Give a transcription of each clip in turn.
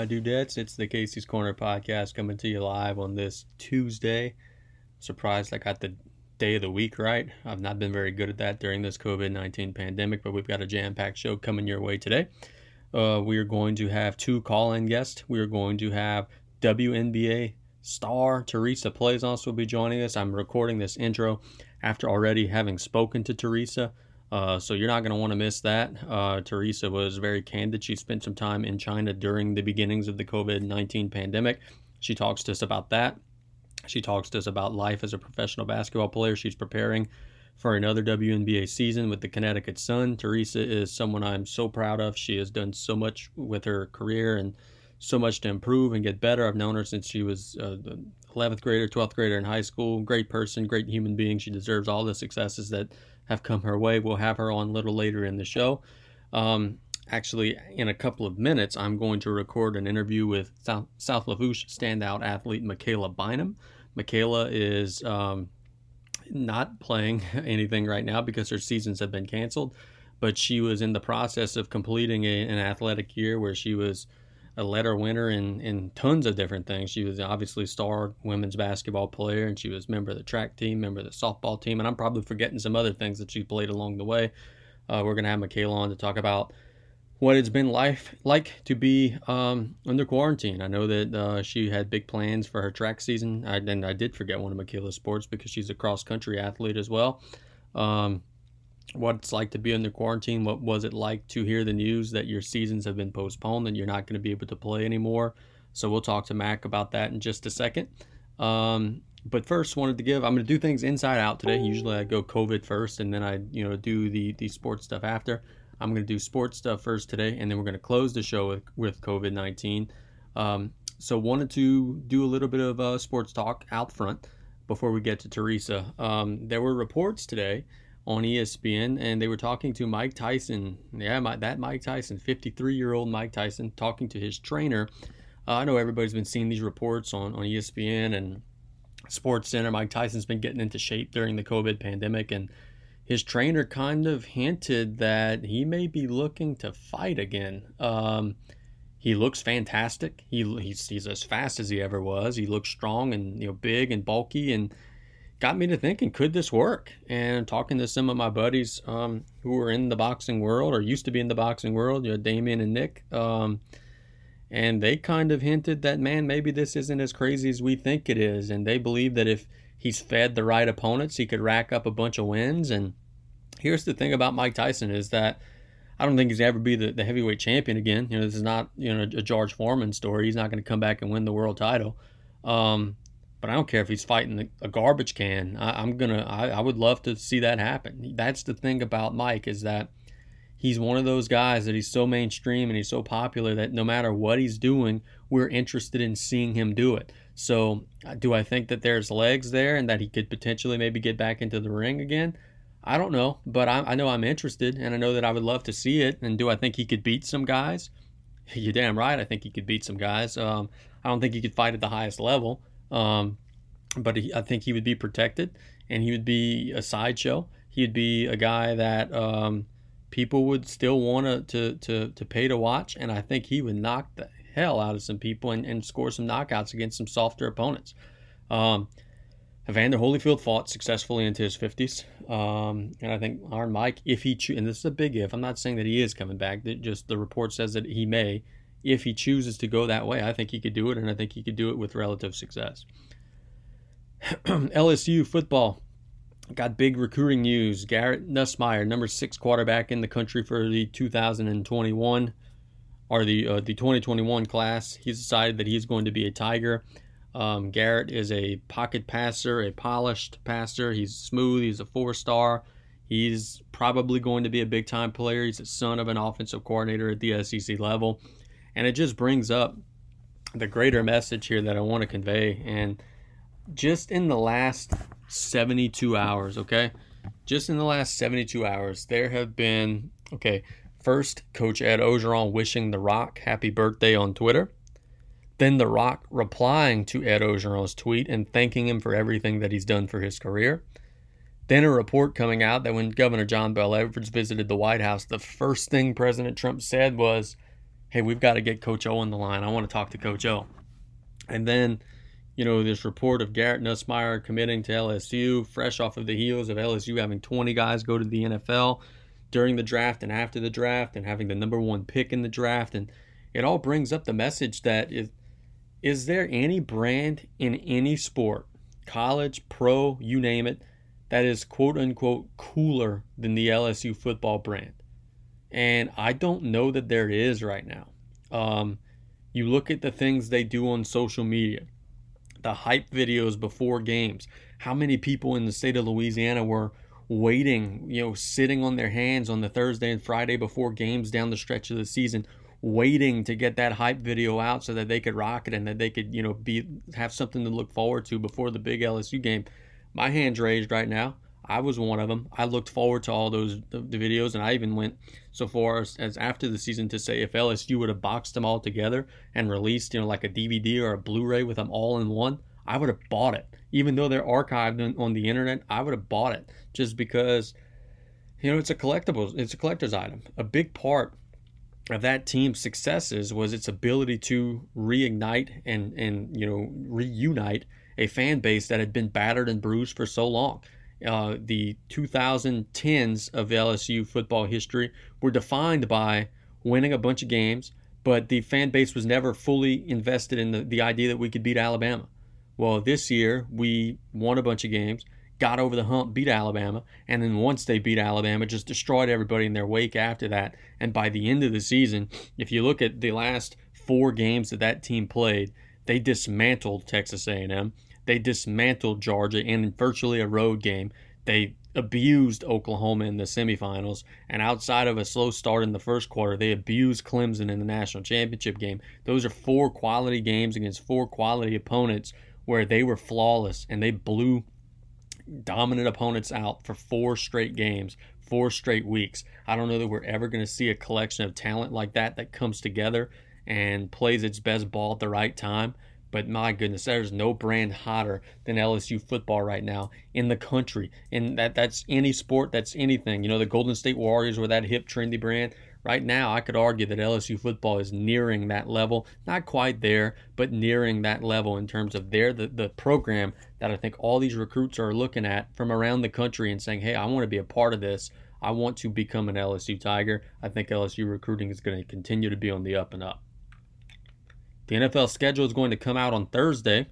my dudettes? It's the Casey's Corner podcast coming to you live on this Tuesday. Surprised I got the day of the week right. I've not been very good at that during this COVID 19 pandemic, but we've got a jam packed show coming your way today. Uh, we are going to have two call in guests. We are going to have WNBA star Theresa Plaisance will be joining us. I'm recording this intro after already having spoken to Theresa. Uh, so you're not going to want to miss that. Uh, Theresa was very candid. She spent some time in China during the beginnings of the COVID 19 pandemic. She talks to us about that. She talks to us about life as a professional basketball player. She's preparing for another WNBA season with the Connecticut Sun. Theresa is someone I'm so proud of. She has done so much with her career and so much to improve and get better. I've known her since she was uh, 11th grader, 12th grader in high school. Great person, great human being. She deserves all the successes that have come her way. We'll have her on a little later in the show. Um, actually, in a couple of minutes, I'm going to record an interview with South, Lafourche standout athlete Makayla Bynum. Makayla is um, not playing anything right now because her seasons have been canceled, but she was in the process of completing a, an athletic year where she was a letter winner in, in tons of different things. She was obviously star women's basketball player, and she was member of the track team, member of the softball team, and I'm probably forgetting some other things that she played along the way. Uh, we're gonna have Makayla on to talk about what it's been life like to be um, under quarantine. I know that uh, she had big plans for her track season, I, and I did forget one of Makayla's sports because she's a cross country athlete as well. Um, what it's like to be under quarantine. What was it like to hear the news that your seasons have been postponed and you're not going to be able to play anymore? So we'll talk to Mac about that in just a second. Um, but first, wanted to give. I'm going to do things inside out today. Usually, I go COVID first, and then I, you know, do the the sports stuff after. I'm going to do sports stuff first today, and then we're going to close the show with with COVID 19. Um, so wanted to do a little bit of uh, sports talk out front before we get to Theresa. Um, there were reports today on ESPN, and they were talking to Mike Tyson. Yeah, my, that Mike Tyson, 53 year old Mike Tyson, talking to his trainer. Uh, I know everybody's been seeing these reports on, on ESPN and Sports Center. Mike Tyson's been getting into shape during the COVID pandemic, and his trainer kind of hinted that he may be looking to fight again. Um, he looks fantastic. He, he's, he's as fast as he ever was. He looks strong and you know big and bulky and got me to thinking, could this work? And talking to some of my buddies um, who were in the boxing world or used to be in the boxing world, you know, Damien and Nick, um, and they kind of hinted that, man, maybe this isn't as crazy as we think it is. And they believe that if he's fed the right opponents, he could rack up a bunch of wins. And here's the thing about Mike Tyson is that I don't think he's ever be the, the heavyweight champion again. You know, this is not, you know, a George Foreman story. He's not going to come back and win the world title. Um, but I don't care if he's fighting a garbage can. I, am gonna. I, I would love to see that happen. That's the thing about Mike is that he's one of those guys that he's so mainstream and he's so popular that no matter what he's doing, we're interested in seeing him do it. So, uh, do I think that there's legs there and that he could potentially maybe get back into the ring again? I don't know, but I, I know I'm interested and I know that I would love to see it. And do I think he could beat some guys? You're damn right. I think he could beat some guys. Um, I don't think he could fight at the highest level. Um, but he, I think he would be protected and he would be a sideshow. He'd be a guy that um, people would still want to, to, to pay to watch. And I think he would knock the hell out of some people and, and score some knockouts against some softer opponents. Um, Evander Holyfield fought successfully into his 50s. Um, and I think Iron Mike, if he, cho- and this is a big if, I'm not saying that he is coming back, that just the report says that he may if he chooses to go that way, I think he could do it, and I think he could do it with relative success. LSU football got big recruiting news. Garrett Nussmeier, number six quarterback in the country for the 2021 or the uh, the 2021 class, he's decided that he's going to be a Tiger. Um, Garrett is a pocket passer, a polished passer. He's smooth. He's a four star. He's probably going to be a big time player. He's the son of an offensive coordinator at the SEC level. And it just brings up the greater message here that I want to convey. And just in the last 72 hours, okay? Just in the last 72 hours, there have been, okay, first, Coach Ed Orgeron wishing The Rock happy birthday on Twitter. Then The Rock replying to Ed Orgeron's tweet and thanking him for everything that he's done for his career. Then a report coming out that when Governor John Bel Edwards visited the White House, the first thing President Trump said was, hey, we've got to get Coach O on the line. I want to talk to Coach O. And then, you know, this report of Garrett Nussmeier committing to LSU, fresh off of the heels of LSU having 20 guys go to the NFL during the draft and after the draft and having the number one pick in the draft. And it all brings up the message that is, is there any brand in any sport, college, pro, you name it, that is quote unquote cooler than the LSU football brand? And I don't know that there is right now. Um, you look at the things they do on social media, the hype videos before games. How many people in the state of Louisiana were waiting, you know, sitting on their hands on the Thursday and Friday before games down the stretch of the season, waiting to get that hype video out so that they could rock it and that they could, you know, be have something to look forward to before the big LSU game. My hands raised right now. I was one of them. I looked forward to all those the, the videos, and I even went so far as, as, after the season to say if LSU would have boxed them all together and released, you know, like a DVD or a Blu-ray with them all in one, I would have bought it. Even though they're archived on, on the internet, I would have bought it just because, you know, it's a collectible. It's a collector's item. A big part of that team's successes was its ability to reignite and and you know reunite a fan base that had been battered and bruised for so long uh, the 2010s of LSU football history were defined by winning a bunch of games, but the fan base was never fully invested in the, the idea that we could beat Alabama. Well, this year we won a bunch of games, got over the hump, beat Alabama, and then once they beat Alabama, just destroyed everybody in their wake after that. And by the end of the season, if you look at the last four games that that team played, they dismantled Texas A&M. They dismantled Georgia in virtually a road game. They abused Oklahoma in the semifinals, and outside of a slow start in the first quarter, they abused Clemson in the national championship game. Those are four quality games against four quality opponents where they were flawless and they blew dominant opponents out for four straight games, four straight weeks. I don't know that we're ever going to see a collection of talent like that that comes together and plays its best ball at the right time. But my goodness, there's no brand hotter than LSU football right now in the country. And that that's any sport, that's anything. You know, the Golden State Warriors were that hip, trendy brand. Right now, I could argue that LSU football is nearing that level. Not quite there, but nearing that level in terms of their the, the program that I think all these recruits are looking at from around the country and saying, hey, I want to be a part of this. I want to become an LSU Tiger. I think LSU recruiting is going to continue to be on the up and up. The NFL schedule is going to come out on Thursday.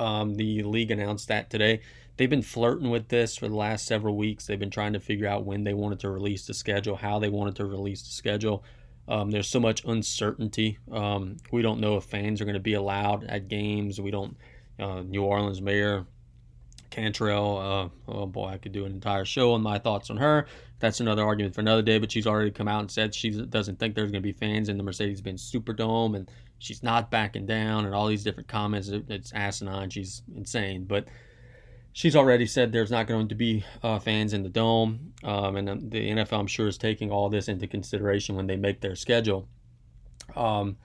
Um, the league announced that today. They've been flirting with this for the last several weeks. They've been trying to figure out when they wanted to release the schedule, how they wanted to release the schedule. Um, there's so much uncertainty. Um, we don't know if fans are going to be allowed at games. We don't. Uh, New Orleans Mayor Cantrell. Uh, oh boy, I could do an entire show on my thoughts on her. That's another argument for another day. But she's already come out and said she doesn't think there's going to be fans in the Mercedes-Benz Superdome, and she's not backing down, and all these different comments. It's asinine. She's insane, but she's already said there's not going to be uh, fans in the dome, um, and the NFL, I'm sure, is taking all this into consideration when they make their schedule. Um,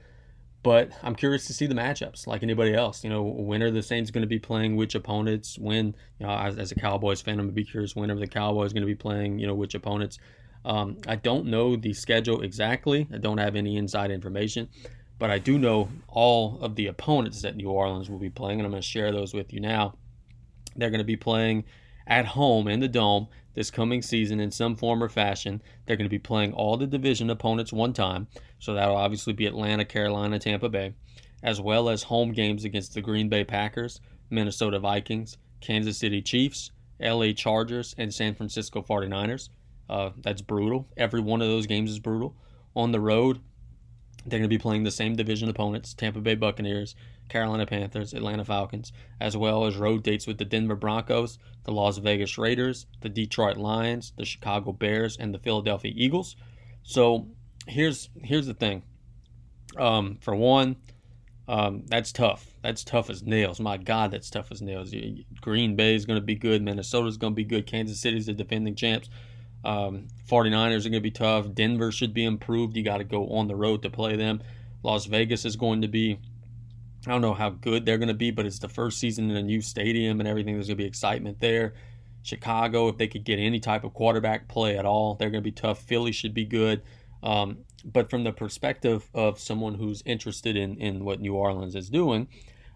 but I'm curious to see the matchups, like anybody else. You know, when are the Saints going to be playing which opponents? When, you know, as, as a Cowboys fan, I'm gonna be curious when are the Cowboys going to be playing, you know, which opponents. Um, I don't know the schedule exactly. I don't have any inside information, but I do know all of the opponents that New Orleans will be playing, and I'm going to share those with you now. They're going to be playing at home in the Dome this coming season in some form or fashion. They're going to be playing all the division opponents one time. So that'll obviously be Atlanta, Carolina, Tampa Bay, as well as home games against the Green Bay Packers, Minnesota Vikings, Kansas City Chiefs, LA Chargers, and San Francisco 49ers. Uh, that's brutal. Every one of those games is brutal. On the road, they're going to be playing the same division opponents Tampa Bay Buccaneers, Carolina Panthers, Atlanta Falcons, as well as road dates with the Denver Broncos, the Las Vegas Raiders, the Detroit Lions, the Chicago Bears, and the Philadelphia Eagles. So here's here's the thing. Um, for one, um, that's tough. That's tough as nails. My God, that's tough as nails. Green Bay is going to be good. Minnesota's going to be good. Kansas City's the defending champs. Um, 49ers are going to be tough. Denver should be improved. You got to go on the road to play them. Las Vegas is going to be, I don't know how good they're going to be, but it's the first season in a new stadium and everything. There's going to be excitement there. Chicago, if they could get any type of quarterback play at all, they're going to be tough. Philly should be good. Um, but from the perspective of someone who's interested in, in what New Orleans is doing,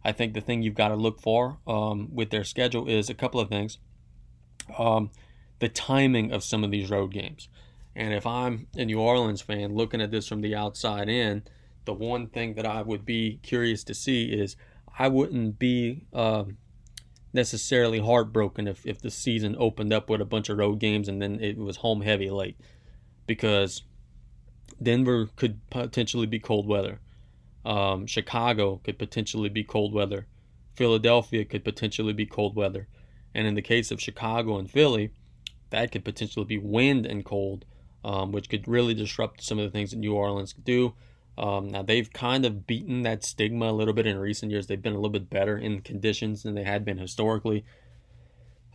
I think the thing you've got to look for um, with their schedule is a couple of things. Um, the timing of some of these road games. And if I'm a New Orleans fan looking at this from the outside in, the one thing that I would be curious to see is I wouldn't be um, necessarily heartbroken if, if the season opened up with a bunch of road games and then it was home heavy late because Denver could potentially be cold weather. Um, Chicago could potentially be cold weather. Philadelphia could potentially be cold weather. And in the case of Chicago and Philly, that could potentially be wind and cold, um, which could really disrupt some of the things that New Orleans could do. Um, now they've kind of beaten that stigma a little bit in recent years. They've been a little bit better in conditions than they had been historically.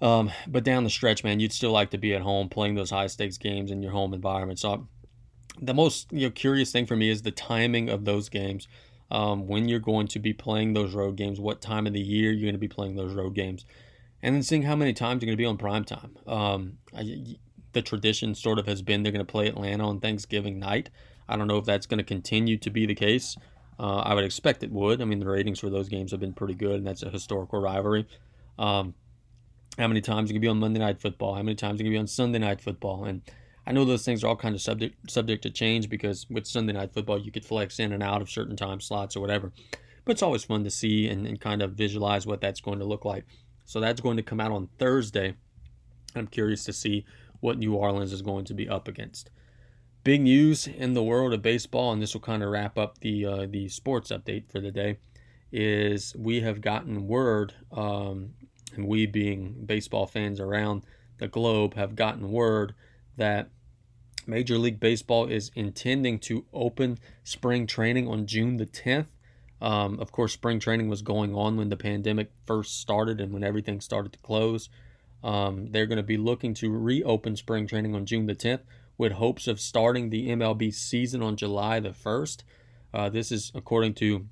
Um, but down the stretch, man, you'd still like to be at home playing those high stakes games in your home environment. So the most you know curious thing for me is the timing of those games. Um, when you're going to be playing those road games, what time of the year you're going to be playing those road games, and then seeing how many times you're going to be on prime time. Um, I, the tradition sort of has been they're going to play Atlanta on Thanksgiving night. I don't know if that's going to continue to be the case. Uh, I would expect it would. I mean, the ratings for those games have been pretty good, and that's a historical rivalry. Um, how many times you can be on Monday Night Football? How many times you can be on Sunday Night Football? And I know those things are all kind of subject subject to change because with Sunday Night Football, you could flex in and out of certain time slots or whatever. But it's always fun to see and, and kind of visualize what that's going to look like. So that's going to come out on Thursday. I'm curious to see what New Orleans is going to be up against big news in the world of baseball, and this will kind of wrap up the uh, the sports update for the day. Is we have gotten word, um, and we being baseball fans around the globe have gotten word that Major League Baseball is intending to open spring training on June the 10th. Um, of course, spring training was going on when the pandemic first started and when everything started to close. Um, they're going to be looking to reopen spring training on June the 10th, with hopes of starting the MLB season on July the 1st. Uh, this is according to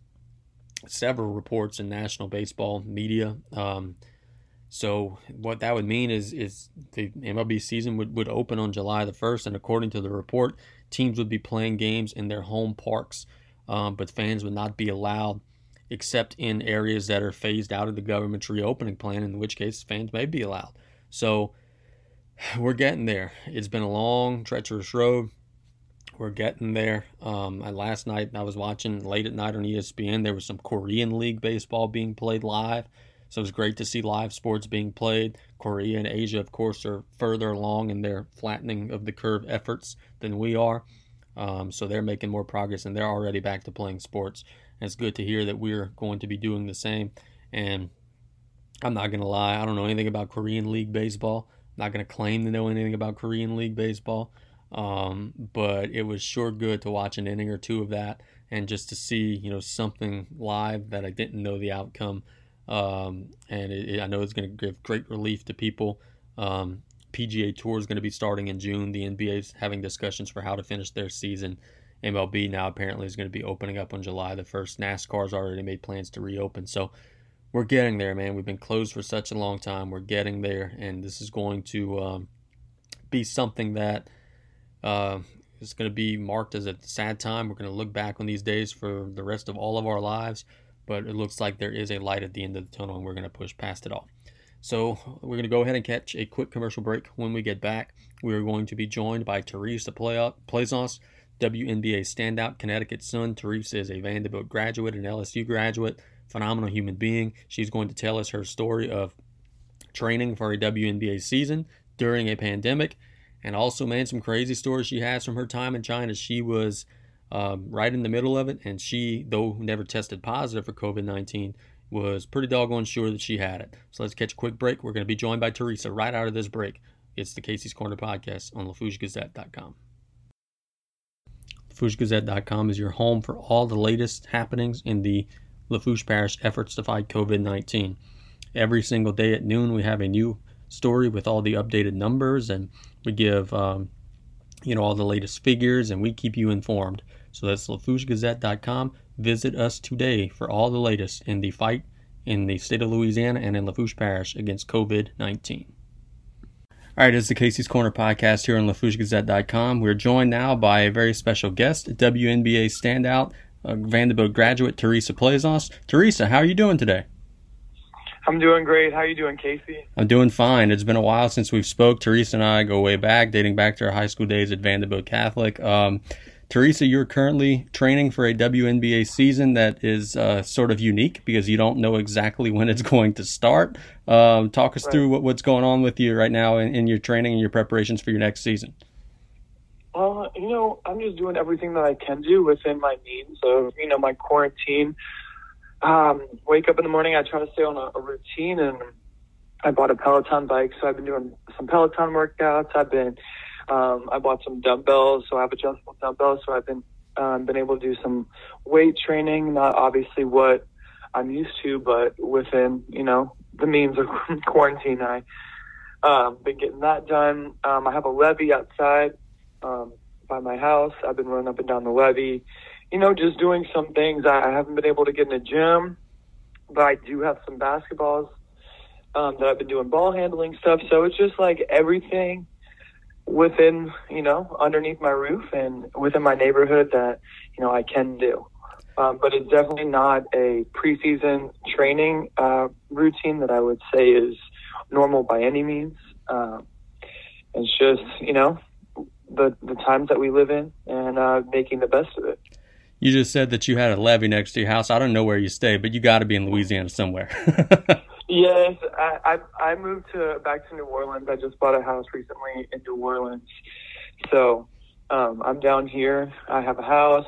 several reports in national baseball media. Um, so what that would mean is is the MLB season would, would open on July the 1st, and according to the report, teams would be playing games in their home parks, um, but fans would not be allowed except in areas that are phased out of the government's reopening plan, in which case fans may be allowed. So we're getting there. It's been a long, treacherous road. We're getting there. Um, last night I was watching late at night on ESPN. There was some Korean League baseball being played live, so it was great to see live sports being played. Korea and Asia, of course, are further along in their flattening of the curve efforts than we are. Um, so they're making more progress and they're already back to playing sports. And it's good to hear that we're going to be doing the same. And I'm not going to lie, I don't know anything about Korean League baseball. I'm Not going to claim to know anything about Korean League baseball, um, but it was sure good to watch an inning or two of that and just to see you know something live that I didn't know the outcome. Um, and it, it, I know it's going to give great relief to people. Um, PGA Tour is going to be starting in June. The NBA is having discussions for how to finish their season. MLB now apparently is going to be opening up on July the 1st. NASCAR's already made plans to reopen. So we're getting there, man. We've been closed for such a long time. We're getting there, and this is going to um, be something that uh, is going to be marked as a sad time. We're going to look back on these days for the rest of all of our lives, but it looks like there is a light at the end of the tunnel, and we're going to push past it all. So we're going to go ahead and catch a quick commercial break. When we get back, we are going to be joined by Theresa Plaisance, WNBA standout, Connecticut Sun. Theresa is a Vandebilt graduate and LSU graduate phenomenal human being. She's going to tell us her story of training for a WNBA season during a pandemic, and also, man, some crazy stories she has from her time in China. She was um, right in the middle of it, and she, though never tested positive for COVID 19, was pretty doggone sure that she had it. So let's catch a quick break. We're going to be joined by Theresa right out of this break. It's the Casey's Corner podcast on LaFourcheGazette.com. LaFourcheGazette.com is your home for all the latest happenings in the Lafourche Parish efforts to fight COVID 19. Every single day at noon, we have a new story with all the updated numbers, and we give um, you know all the latest figures, and we keep you informed. So that's LaFourcheGazette.com. Visit us today for all the latest in the fight in the state of Louisiana and in Lafourche Parish against COVID 19. All right, it's the Casey's Corner podcast here on LaFourcheGazette.com. We're joined now by a very special guest, WNBA standout, uh, Vandebilt graduate Theresa Plaisance. Theresa, how are you doing today? I'm doing great. How are you doing, Casey? I'm doing fine. It's been a while since we've spoke. Theresa and I go way back, dating back to our high school days at Vandebilt Catholic. Um, Theresa, you're currently training for a WNBA season that is uh, sort of unique because you don't know exactly when it's going to start. Um, talk us right. through what, what's going on with you right now in, in, your training and your preparations for your next season. Uh, you know, I'm just doing everything that I can do within my means of, you know, my quarantine. Um, wake up in the morning, I try to stay on a, a routine, and I bought a Peloton bike, so I've been doing some Peloton workouts. I've been um, I bought some dumbbells, so I have adjustable dumbbells. So I've been um, been able to do some weight training. Not obviously what I'm used to, but within you know the means of quarantine, I um, been getting that done. Um, I have a levee outside um, by my house. I've been running up and down the levee. You know, just doing some things. I, I haven't been able to get in the gym, but I do have some basketballs um, that I've been doing ball handling stuff. So it's just like everything within, you know, underneath my roof and within my neighborhood that, you know, I can do. Um, but it's definitely not a preseason training uh, routine that I would say is normal by any means. Um, it's just, you know, the the times that we live in and uh, making the best of it. You just said that you had a levee next to your house. I don't know where you stay, but you got to be in Louisiana somewhere. Yes, I, I I moved to back to New Orleans. I just bought a house recently in New Orleans, so um, I'm down here. I have a house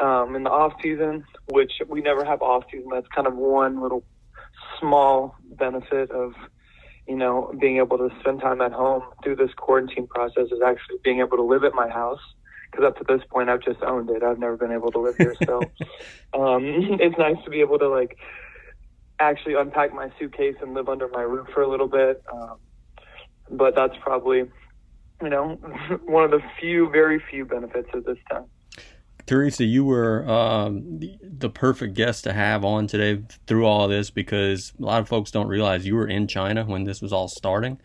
um, in the off season, which we never have off season. That's kind of one little small benefit of you know being able to spend time at home through this quarantine process is actually being able to live at my house because up to this point I've just owned it. I've never been able to live here, so um, it's nice to be able to like actually unpack my suitcase and live under my roof for a little bit. Um, but that's probably, you know, one of the few, very few benefits of this time. Theresa, you were um, the perfect guest to have on today through all of this because a lot of folks don't realize you were in China when this was all starting.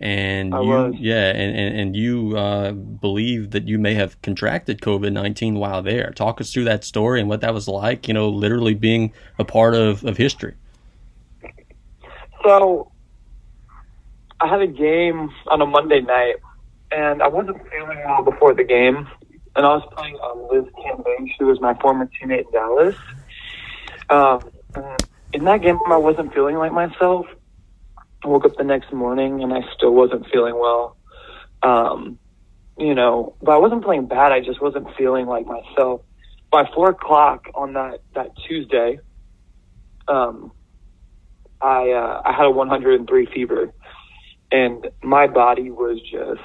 And I you, was. yeah, and, and, and you uh, believe that you may have contracted COVID 19 while there. Talk us through that story and what that was like, you know, literally being a part of, of history. So I had a game on a Monday night, and I wasn't feeling well before the game. And I was playing um, Liz Cambage, who was my former teammate in Dallas. Um, in that game, I wasn't feeling like myself. I woke up the next morning, and I still wasn't feeling well. Um, you know, but I wasn't playing bad. I just wasn't feeling like myself. By four o'clock on that that Tuesday, um, I uh, I had a 103 fever, and my body was just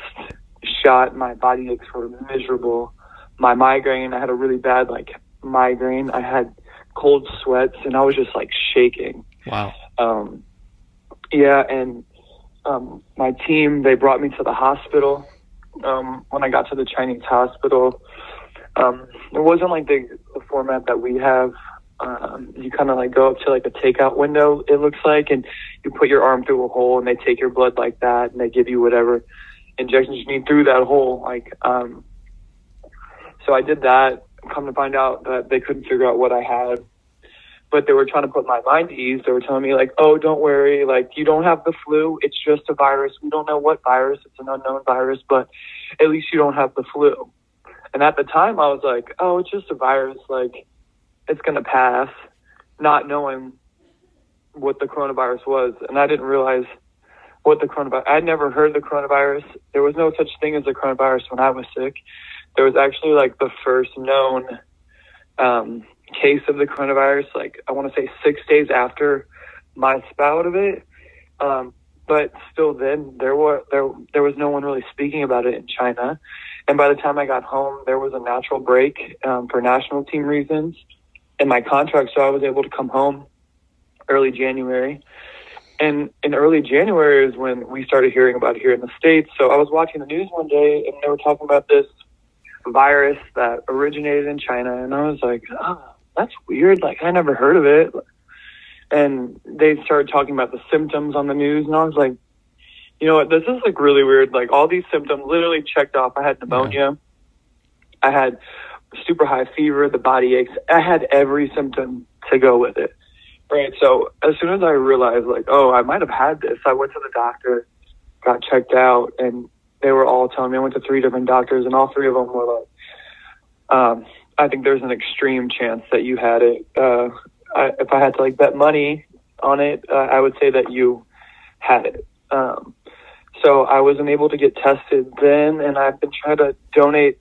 shot. My body aches were miserable. My migraine, I had a really bad like migraine. I had cold sweats, and I was just like shaking. Wow. Um, yeah, and um, my team they brought me to the hospital. Um, when I got to the Chinese hospital, um, it wasn't like the, the format that we have um, you kind of like go up to like a takeout window, it looks like, and you put your arm through a hole and they take your blood like that and they give you whatever injections you need through that hole. Like, um, so I did that. Come to find out that they couldn't figure out what I had, but they were trying to put my mind at ease. They were telling me like, "Oh, don't worry. Like, you don't have the flu. It's just a virus. We don't know what virus. It's an unknown virus, but at least you don't have the flu." And at the time, I was like, "Oh, it's just a virus. Like, it's going to pass, not knowing what the coronavirus was. And I didn't realize what the coronavirus, I'd never heard the coronavirus. There was no such thing as a coronavirus when I was sick. There was actually like the first known um, case of the coronavirus, like I want to say six days after my spout of it. Um, but still then there were there there was no one really speaking about it in China. And by the time I got home, there was a natural break um, for national team reasons in my contract, so I was able to come home early January. And in early January is when we started hearing about it here in the States. So I was watching the news one day and they were talking about this virus that originated in China. And I was like, oh, that's weird. Like, I never heard of it. And they started talking about the symptoms on the news. And I was like, You know what? This is like really weird. Like all these symptoms literally checked off. I had pneumonia. I had super high fever, the body aches. I had every symptom to go with it. Right. So as soon as I realized, like, oh, I might have had this, I went to the doctor, got checked out, and they were all telling me I went to three different doctors, and all three of them were like, um, I think there's an extreme chance that you had it. Uh, I, if I had to like bet money on it, uh, I would say that you had it. Um, so I wasn't able to get tested then, and I've been trying to donate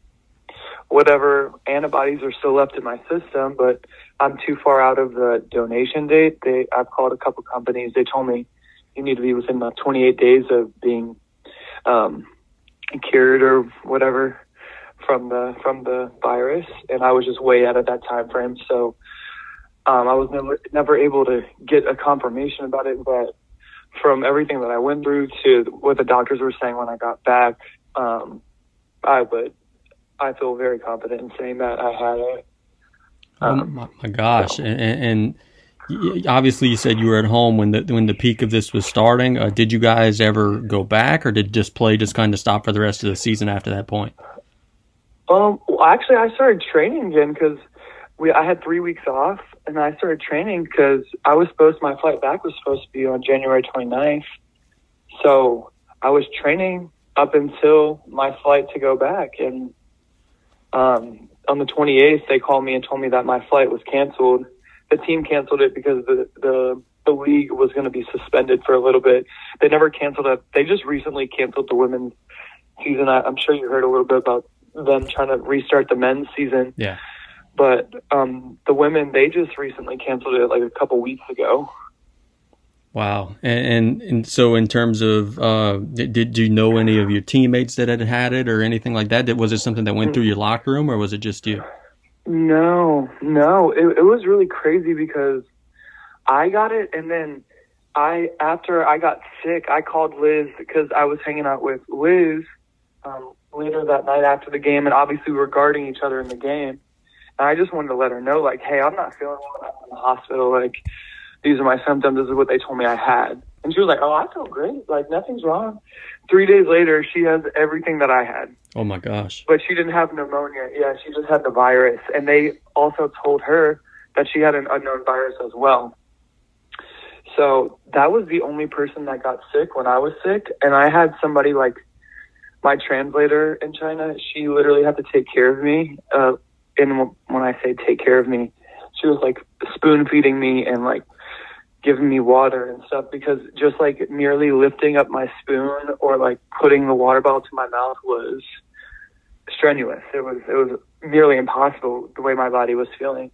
whatever antibodies are still left in my system, but I'm too far out of the donation date. They, I've called a couple companies. They told me you need to be within about 28 days of being um, cured or whatever from the from the virus, and I was just way out of that time frame. So um, I was never never able to get a confirmation about it. But from everything that I went through to what the doctors were saying when I got back, um, I would I feel very confident in saying that I had it. Um, oh my, my gosh, so. and, and obviously you said you were at home when the when the peak of this was starting. Uh, did you guys ever go back, or did just play just kind of stop for the rest of the season after that point? Um, well, actually, I started training again because we I had three weeks off, and I started training because I was supposed my flight back was supposed to be on January 29th. So I was training up until my flight to go back, and um, on the 28th they called me and told me that my flight was canceled. The team canceled it because the the the league was going to be suspended for a little bit. They never canceled it. They just recently canceled the women's season. I, I'm sure you heard a little bit about them trying to restart the men's season. Yeah. But um, the women, they just recently canceled it like a couple weeks ago. Wow. And, and, and so in terms of, uh, did, did you know any of your teammates that had had it or anything like that? Was it something that went through your locker room or was it just you? No, no. It, it was really crazy because I got it and then I, after I got sick, I called Liz because I was hanging out with Liz um, later that night after the game, and obviously we were guarding each other in the game. And I just wanted to let her know, like, hey, I'm not feeling well. I'm in the hospital. Like, these are my symptoms. This is what they told me I had. And she was like, oh, I feel great. Like, nothing's wrong. Three days later, she has everything that I had. Oh, my gosh. But she didn't have pneumonia. Yeah, she just had the virus. And they also told her that she had an unknown virus as well. So that was the only person that got sick when I was sick. And I had somebody like my translator in China, she literally had to take care of me. Uh, and when I say take care of me, she was like spoon feeding me and like giving me water and stuff because just like merely lifting up my spoon or like putting the water bottle to my mouth was strenuous. It was it was nearly impossible the way my body was feeling.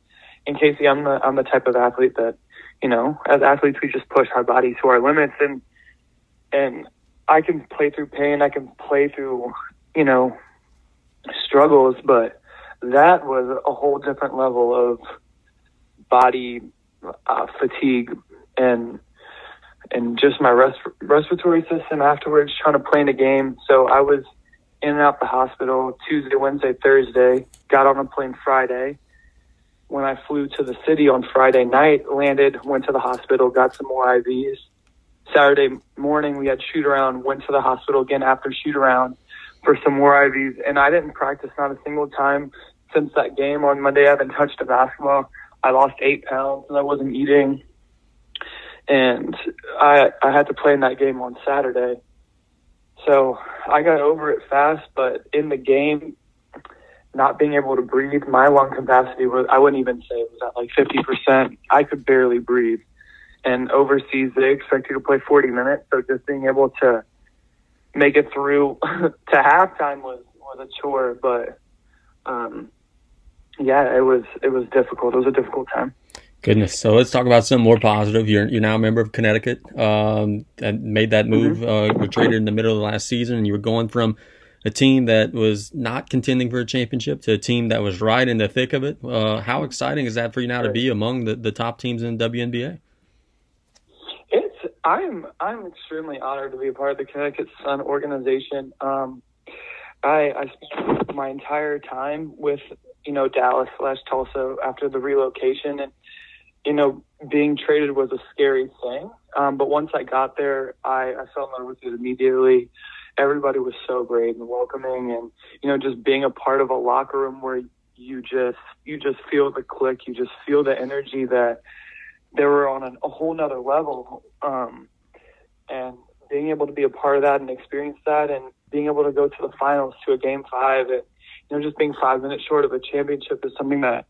And Casey, I'm the I'm the type of athlete that, you know, as athletes we just push our body to our limits and and I can play through pain, I can play through, you know, struggles, but that was a whole different level of body uh, fatigue and and just my res- respiratory system afterwards trying to play in a game. So I was in and out the hospital Tuesday, Wednesday, Thursday. Got on a plane Friday. When I flew to the city on Friday night, landed, went to the hospital, got some more IVs. Saturday morning, we had shoot around, went to the hospital again after shoot around for some more IVs. And I didn't practice not a single time since that game on Monday. I haven't touched a basketball. I lost eight pounds and I wasn't eating. And I I had to play in that game on Saturday. So I got over it fast, but in the game, not being able to breathe, my lung capacity was, I wouldn't even say it was at like 50%. I could barely breathe and overseas they expect you to play 40 minutes. So just being able to make it through to halftime was was a chore, but um, yeah, it was it was difficult. It was a difficult time. Goodness. So let's talk about something more positive. You're you're now a member of Connecticut. Um, and made that move. Mm-hmm. Uh, were traded in the middle of the last season, and you were going from a team that was not contending for a championship to a team that was right in the thick of it. Uh, how exciting is that for you now to be among the, the top teams in the WNBA? I'm I'm extremely honored to be a part of the Connecticut Sun organization. Um, I, I spent my entire time with you know Dallas slash Tulsa after the relocation, and you know being traded was a scary thing. Um, but once I got there, I, I fell in love with it immediately. Everybody was so great and welcoming, and you know, just being a part of a locker room where you just you just feel the click, you just feel the energy that they were on an, a whole nother level. Um, and being able to be a part of that and experience that, and being able to go to the finals to a game five, and you know, just being five minutes short of a championship is something that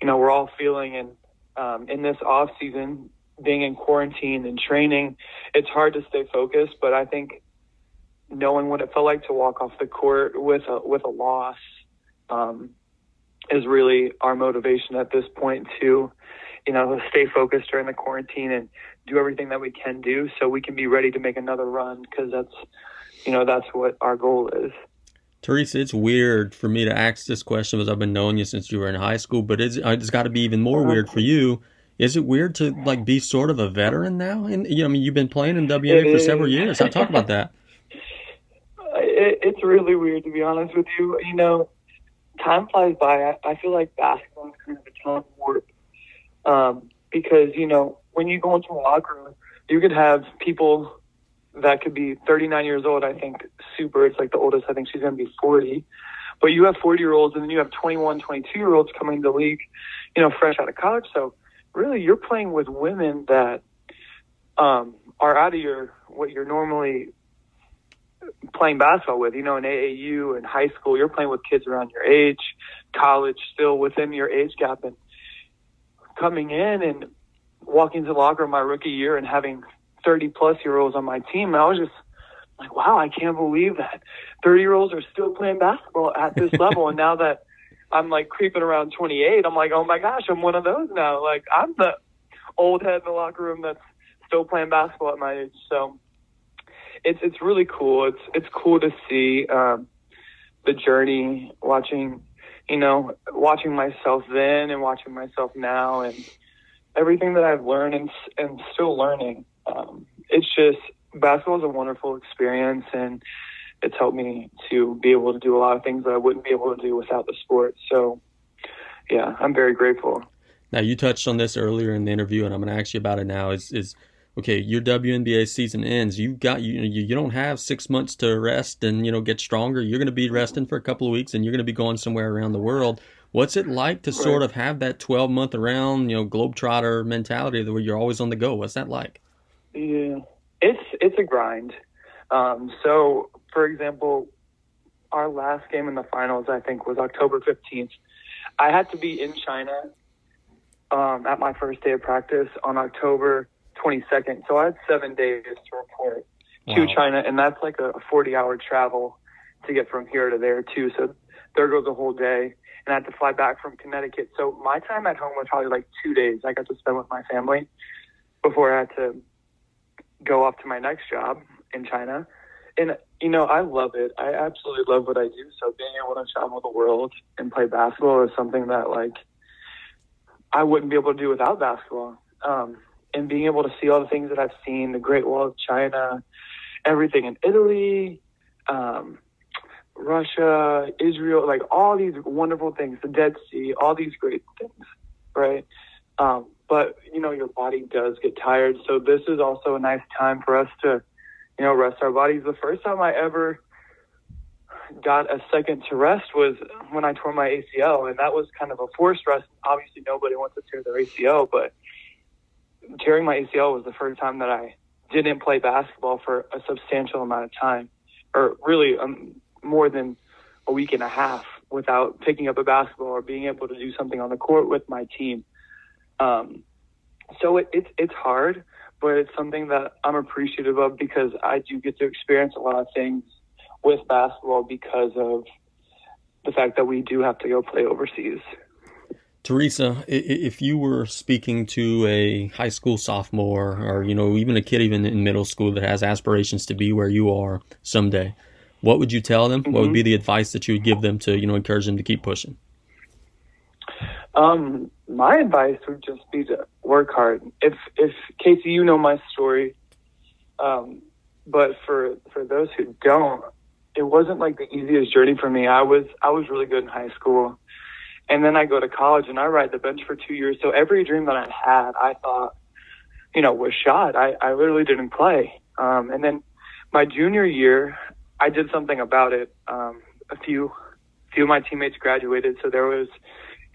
you know we're all feeling. And um, in this off season, being in quarantine and training, it's hard to stay focused. But I think knowing what it felt like to walk off the court with a with a loss um, is really our motivation at this point to, you know, stay focused during the quarantine and do everything that we can do so we can be ready to make another run because that's, you know, that's what our goal is. Theresa, it's weird for me to ask this question because I've been knowing you since you were in high school, but it's, it's got to be even more weird for you is it weird to like be sort of a veteran now? And you know, I mean, you've been playing in WNBA for several years. I talk about that. It, it's really weird to be honest with you. You know, time flies by. I, I feel like basketball is kind of a time warp um, because you know when you go into a locker room, you could have people that could be 39 years old. I think super. It's like the oldest. I think she's going to be 40. But you have 40 year olds, and then you have 21, 22 year olds coming to the league, you know, fresh out of college. So really you're playing with women that um, are out of your what you're normally playing basketball with. You know, in AAU and high school, you're playing with kids around your age, college still within your age gap, and coming in and walking to the locker room my rookie year and having 30 plus year olds on my team, And I was just like, wow, I can't believe that 30 year olds are still playing basketball at this level. and now that I'm like creeping around 28. I'm like, oh my gosh, I'm one of those now. Like I'm the old head in the locker room that's still playing basketball at my age. So it's it's really cool. It's it's cool to see um, the journey, watching you know, watching myself then and watching myself now, and everything that I've learned and and still learning. Um, it's just basketball is a wonderful experience and it's helped me to be able to do a lot of things that I wouldn't be able to do without the sport. So, yeah, I'm very grateful. Now, you touched on this earlier in the interview, and I'm going to ask you about it now. Is is okay? Your WNBA season ends. You got you you, you don't have six months to rest and you know get stronger. You're going to be resting for a couple of weeks, and you're going to be going somewhere around the world. What's it like to right. sort of have that 12 month around, you know, globetrotter mentality where you're always on the go? What's that like? Yeah, it's it's a grind. Um, so for example, our last game in the finals, I think, was October 15th. I had to be in China um, at my first day of practice on October 22nd. So I had seven days to report wow. to China, and that's like a 40 hour travel to get from here to there, too. So there goes a whole day. And I had to fly back from Connecticut. So my time at home was probably like two days I got to spend with my family before I had to go off to my next job in China and you know, I love it. I absolutely love what I do. So being able to travel the world and play basketball is something that like I wouldn't be able to do without basketball. Um, and being able to see all the things that I've seen, the Great Wall of China, everything in Italy, um, Russia, Israel, like all these wonderful things, the Dead Sea, all these great things, right? Um, but you know, your body does get tired. So this is also a nice time for us to you know, rest our bodies. The first time I ever got a second to rest was when I tore my ACL, and that was kind of a forced rest. Obviously, nobody wants to tear their ACL, but tearing my ACL was the first time that I didn't play basketball for a substantial amount of time, or really um, more than a week and a half without picking up a basketball or being able to do something on the court with my team. Um, so it, it's it's hard, but it's something that I'm appreciative of because I do get to experience a lot of things with basketball because of the fact that we do have to go play overseas. Theresa, if you were speaking to a high school sophomore or, you know, even a kid even in middle school that has aspirations to be where you are someday, what would you tell them? Mm-hmm. What would be mm-hmm. the advice that you would give them to, you know, encourage them to keep pushing? Um, my advice would just be to work hard. If if Casey, you know my story, um, but for for those who don't, it wasn't like the easiest journey for me. I was I was really good in high school, and then I go to college and I ride the bench for two years. So every dream that I had, I thought, you know, was shot. I, I literally didn't play. Um, and then my junior year, I did something about it. Um, a few, few of my teammates graduated, so there was,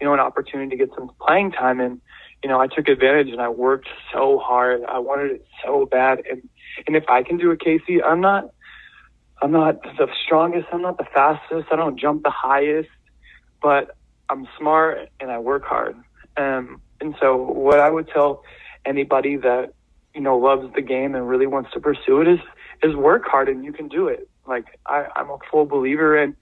you know, an opportunity to get some playing time, and you know, I took advantage and I worked so hard. I wanted it so bad, and and if I can do it, Casey, I'm not, I'm not the strongest. I'm not the fastest. I don't jump the highest, but I'm smart and I work hard. Um, and so what I would tell anybody that you know loves the game and really wants to pursue it is is work hard and you can do it. Like I, I'm a full believer in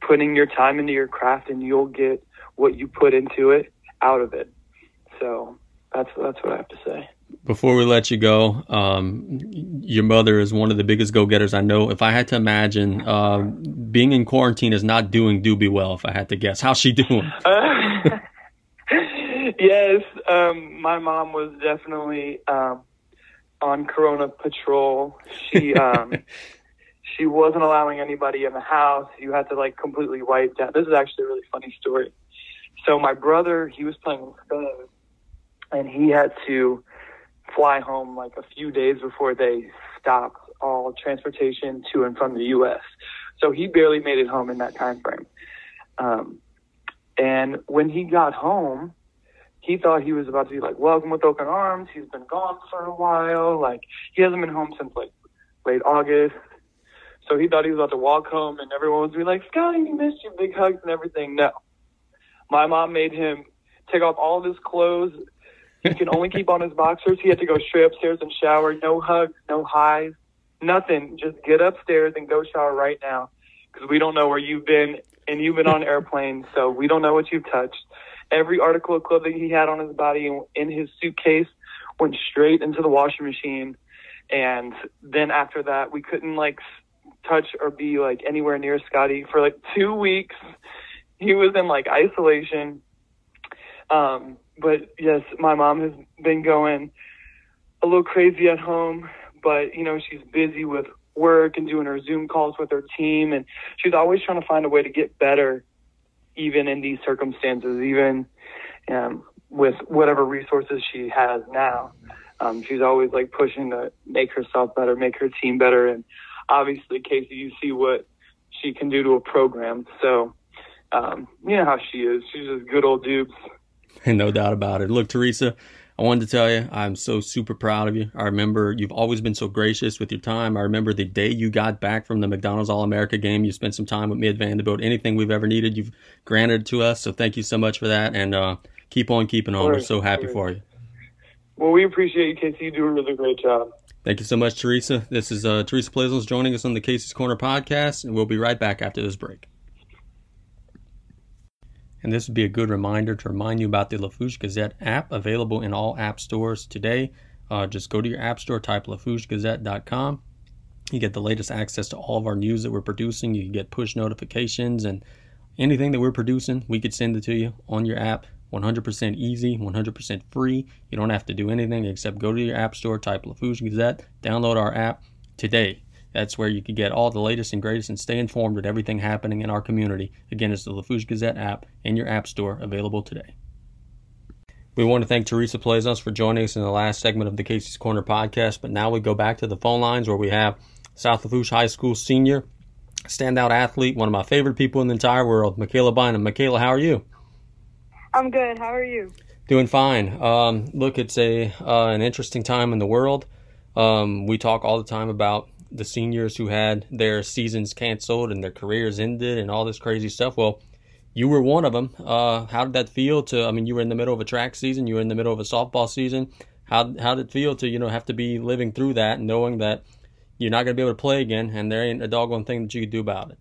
putting your time into your craft and you'll get what you put into it out of it. So that's that's what I have to say. Before we let you go, um, your mother is one of the biggest go-getters I know. If I had to imagine, uh, being in quarantine is not doing Doobie well. If I had to guess, how's she doing? Uh, yes, um, my mom was definitely um, on Corona patrol. She um, she wasn't allowing anybody in the house. You had to like completely wipe down. This is actually a really funny story. So my brother, he was playing in Spain, and he had to fly home like a few days before they stopped all transportation to and from the U.S. So he barely made it home in that time frame. Um, and when he got home, he thought he was about to be like welcome with open arms. He's been gone for a while. Like he hasn't been home since like late August. So he thought he was about to walk home and everyone was be like, Scotty, we missed you, big hugs and everything. No. My mom made him take off all of his clothes. He can only keep on his boxers. He had to go straight upstairs and shower. No hugs, no highs, nothing. Just get upstairs and go shower right now because we don't know where you've been and you've been on airplanes, so we don't know what you've touched every article of clothing he had on his body in his suitcase went straight into the washing machine. And then after that, we couldn't like touch or be like anywhere near Scotty for like two weeks. He was in like isolation. Um, but yes, my mom has been going a little crazy at home, but you know, she's busy with work and doing her Zoom calls with her team. And she's always trying to find a way to get better even in these circumstances, even um, with whatever resources she has now. Um, she's always like pushing to make herself better, make her team better, and obviously, Casey, you see what she can do to a program. So, um, you know how she is. She's just good old dupes. no doubt about it. Look, Theresa, I wanted to tell you, I'm so super proud of you. I remember you've always been so gracious with your time. I remember the day you got back from the McDonald's All America game, you spent some time with me at Vandebilt. Anything we've ever needed, you've granted to us. So thank you so much for that. And uh, keep on keeping on. We're so happy for you. Well, we appreciate you, Casey. You do a really great job. Thank you so much, Theresa. This is uh, Theresa Plaisance joining us on the Casey's Corner podcast, and we'll be right back after this break. And this would be a good reminder to remind you about the Lafourche Gazette app available in all app stores today. Uh, just go to your app store, type lafourchegazette.com. You get the latest access to all of our news that we're producing. You can get push notifications and anything that we're producing, we could send it to you on your app. 100% easy, 100% free. You don't have to do anything except go to your app store, type Lafourche Gazette, download our app today. That's where you can get all the latest and greatest and stay informed with everything happening in our community. Again, it's the Lafourche Gazette app in your app store, available today. We want to thank Theresa Plaisance for joining us in the last segment of the Casey's Corner podcast. But now we go back to the phone lines where we have South Lafourche High School senior, standout athlete, one of my favorite people in the entire world, Makayla Bynum. Makayla, how are you? I'm good. How are you? Doing fine. Um, look, it's a uh, an interesting time in the world. Um, we talk all the time about the seniors who had their seasons canceled and their careers ended and all this crazy stuff. Well, you were one of them. Uh, how did that feel? To I mean, you were in the middle of a track season, you were in the middle of a softball season. How how did it feel to you know have to be living through that, knowing that you're not going to be able to play again, and there ain't a doggone thing that you could do about it?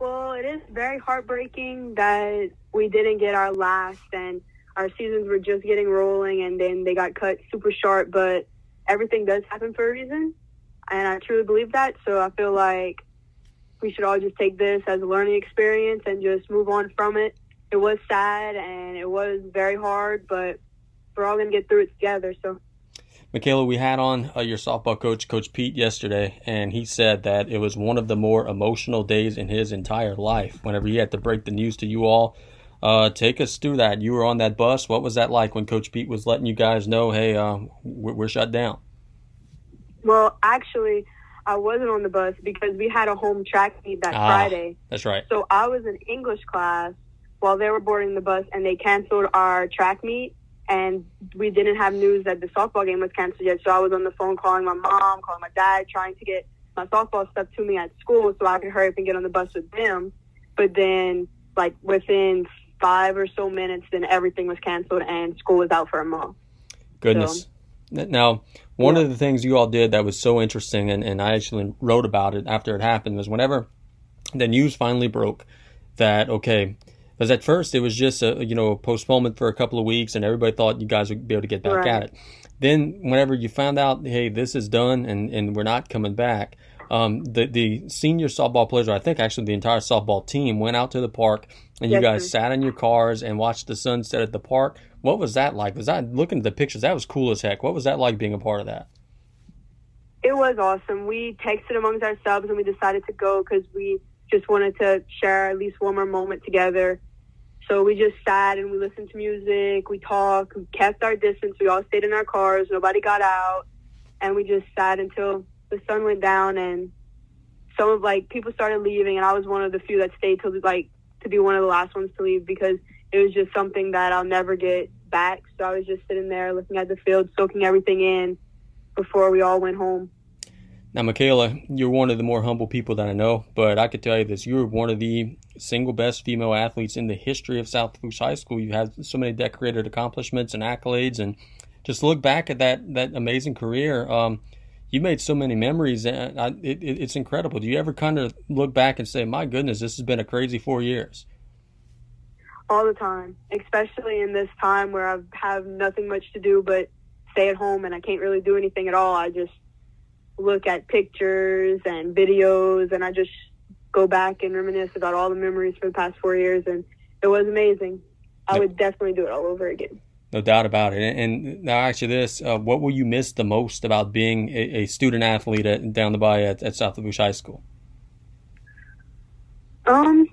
Well, it is very heartbreaking that we didn't get our last, and our seasons were just getting rolling, and then they got cut super short. But everything does happen for a reason and I truly believe that. So I feel like we should all just take this as a learning experience and just move on from it. It was sad and it was very hard, but we're all going to get through it together. So. Makayla, we had on uh, your softball coach, Coach Pete, yesterday, and he said that it was one of the more emotional days in his entire life whenever he had to break the news to you all Uh, take us through that. You were on that bus. What was that like when Coach Pete was letting you guys know, hey, uh, we're, we're shut down? Well, actually, I wasn't on the bus because we had a home track meet that ah, Friday. That's right. So I was in English class while they were boarding the bus, and they canceled our track meet, and we didn't have news that the softball game was canceled yet. So I was on the phone calling my mom, calling my dad, trying to get my softball stuff to me at school so I could hurry up and get on the bus with them. But then, like within five or so minutes, then everything was canceled and school was out for a month. Goodness. So, now, one yeah. of the things you all did that was so interesting, and, and I actually wrote about it after it happened, was whenever the news finally broke that, okay, because at first it was just a you know a postponement for a couple of weeks, and everybody thought you guys would be able to get back right. at it. Then, whenever you found out, hey, this is done, and, and we're not coming back, um, the the senior softball players, or I think actually the entire softball team, went out to the park, and you guys sir. sat in your cars and watched the sunset at the park. What was that like? Was that looking at the pictures? That was cool as heck. What was that like being a part of that? It was awesome. We texted amongst ourselves and we decided to go because we just wanted to share at least one more moment together. So we just sat and we listened to music, we talked, we kept our distance. We all stayed in our cars. Nobody got out, and we just sat until the sun went down and some of like people started leaving and I was one of the few that stayed till like to be one of the last ones to leave because it was just something that I'll never get back. So I was just sitting there looking at the field, soaking everything in before we all went home. Now, Makayla, you're one of the more humble people that I know, but I could tell you this: you're one of the single best female athletes in the history of South Lafourche High School. You have so many decorated accomplishments and accolades, and just look back at that that amazing career. Um, you made so many memories, and I, it, it, it's incredible. Do you ever kind of look back and say, "My goodness, this has been a crazy four years"? All the time, especially in this time where I have nothing much to do but stay at home and I can't really do anything at all. I just look at pictures and videos, and I just go back and reminisce about all the memories for the past four years, and it was amazing. I would definitely do it all over again. No doubt about it. And now, actually, this: uh, what will you miss the most about being a, a student athlete at, down the bay at, at South Lafourche High School? Um,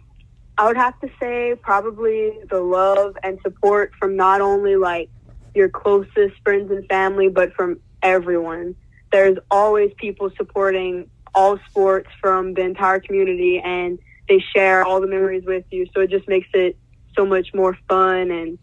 I would have to say probably the love and support from not only like your closest friends and family, but from everyone. There's always people supporting all sports from the entire community, and they share all the memories with you. So it just makes it so much more fun and